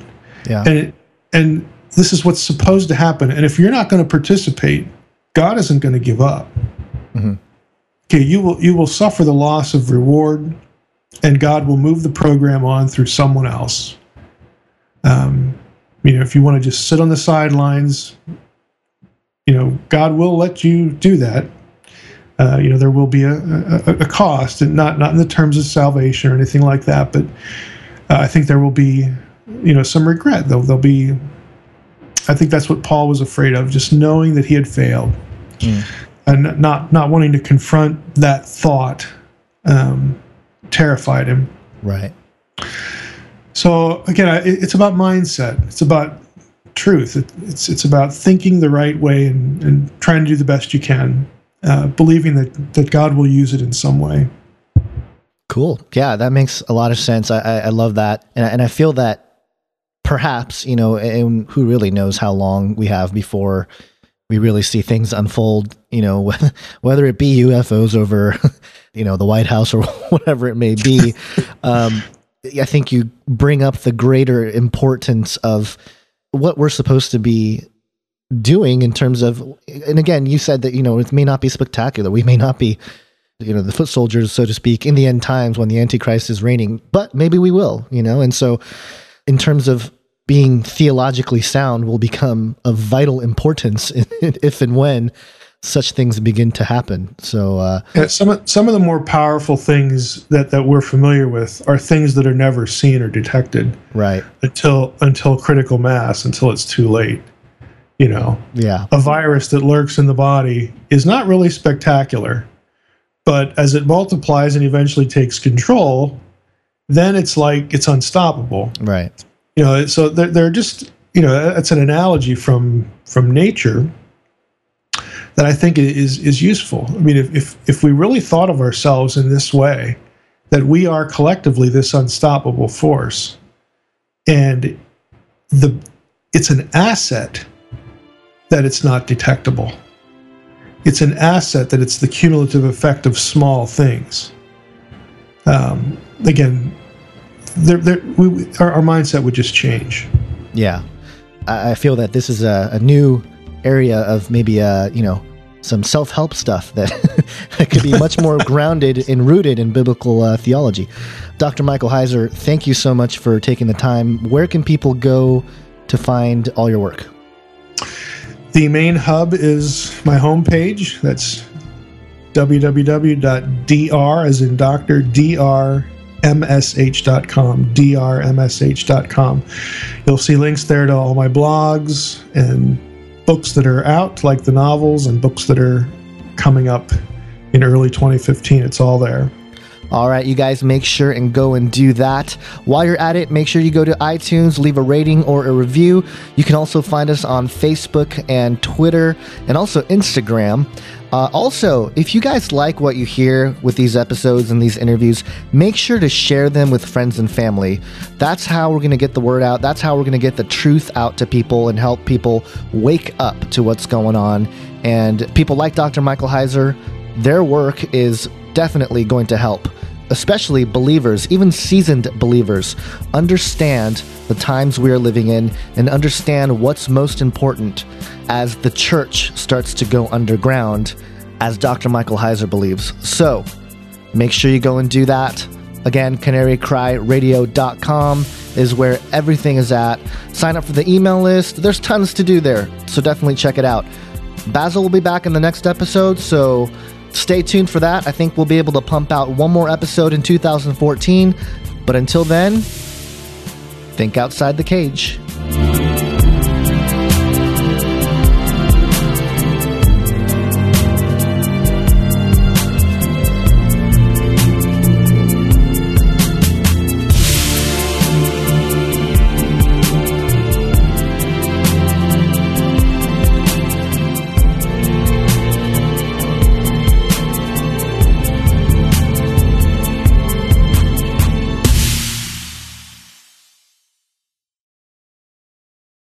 Yeah. And it, and this is what's supposed to happen. And if you're not going to participate, God isn't going to give up. Mm-hmm okay, you will you will suffer the loss of reward, and God will move the program on through someone else. Um, you know, if you want to just sit on the sidelines, you know, God will let you do that. uh, you know there will be a, a, a, cost, and not not in the terms of salvation or anything like that, but uh, I think there will be you know some regret. There'll, there'll be. I think that's what Paul was afraid of, just knowing that he had failed, mm. and not not wanting to confront that thought, um, terrified him. Right. So again, it's about mindset. It's about truth. It's it's about thinking the right way and, and trying to do the best you can uh, believing that that God will use it in some way. Cool. Yeah, that makes a lot of sense. I, I, I love that, and I, and I feel that perhaps you know, and who really knows how long we have before we really see things unfold. You know, whether it be UFOs over, you know, the White House or whatever it may be. um, I think you bring up the greater importance of what we're supposed to be doing in terms of and again you said that you know it may not be spectacular we may not be you know the foot soldiers so to speak in the end times when the antichrist is reigning but maybe we will you know and so in terms of being theologically sound will become of vital importance if and when such things begin to happen. So uh, yeah, some of, some of the more powerful things that that we're familiar with are things that are never seen or detected right. until until critical mass until it's too late you know? Yeah. A virus that lurks in the body is not really spectacular but as it multiplies and eventually takes control then it's like it's unstoppable right you know so they're, they're just you know that's an analogy from from nature that i think is is useful i mean if if, if we really thought of ourselves in this way that we are collectively this unstoppable force and the it's an asset that it's not detectable. It's an asset that it's the cumulative effect of small things. Um, again, they're, they're, we, our, our, mindset would just change. Yeah, I feel that this is a, a new area of maybe uh, you know some self help stuff that could be much more grounded and rooted in biblical uh, theology. Dr. Michael Heiser, thank you so much for taking the time. Where can people go to find all your work? The main hub is my homepage. That's www.dr, as in Dr. drmsh.com, drmsh.com. You'll see links there to all my blogs and books that are out, like the novels, and books that are coming up in early 2015. It's all there. All right, you guys, make sure and go and do that. While you're at it, make sure you go to iTunes, leave a rating or a review. You can also find us on Facebook and Twitter and also Instagram. Uh, also, if you guys like what you hear with these episodes and these interviews, make sure to share them with friends and family. That's how we're going to get the word out. That's how we're going to get the truth out to people and help people wake up to what's going on. And people like Dr. Michael Heiser, their work is definitely going to help especially believers, even seasoned believers, understand the times we are living in and understand what's most important as the church starts to go underground, as Dr. Michael Heiser believes. So make sure you go and do that. Again, canarycryradio.com is where everything is at. Sign up for the email list. There's tons to do there, so definitely check it out. Basil will be back in the next episode, so Stay tuned for that. I think we'll be able to pump out one more episode in 2014. But until then, think outside the cage.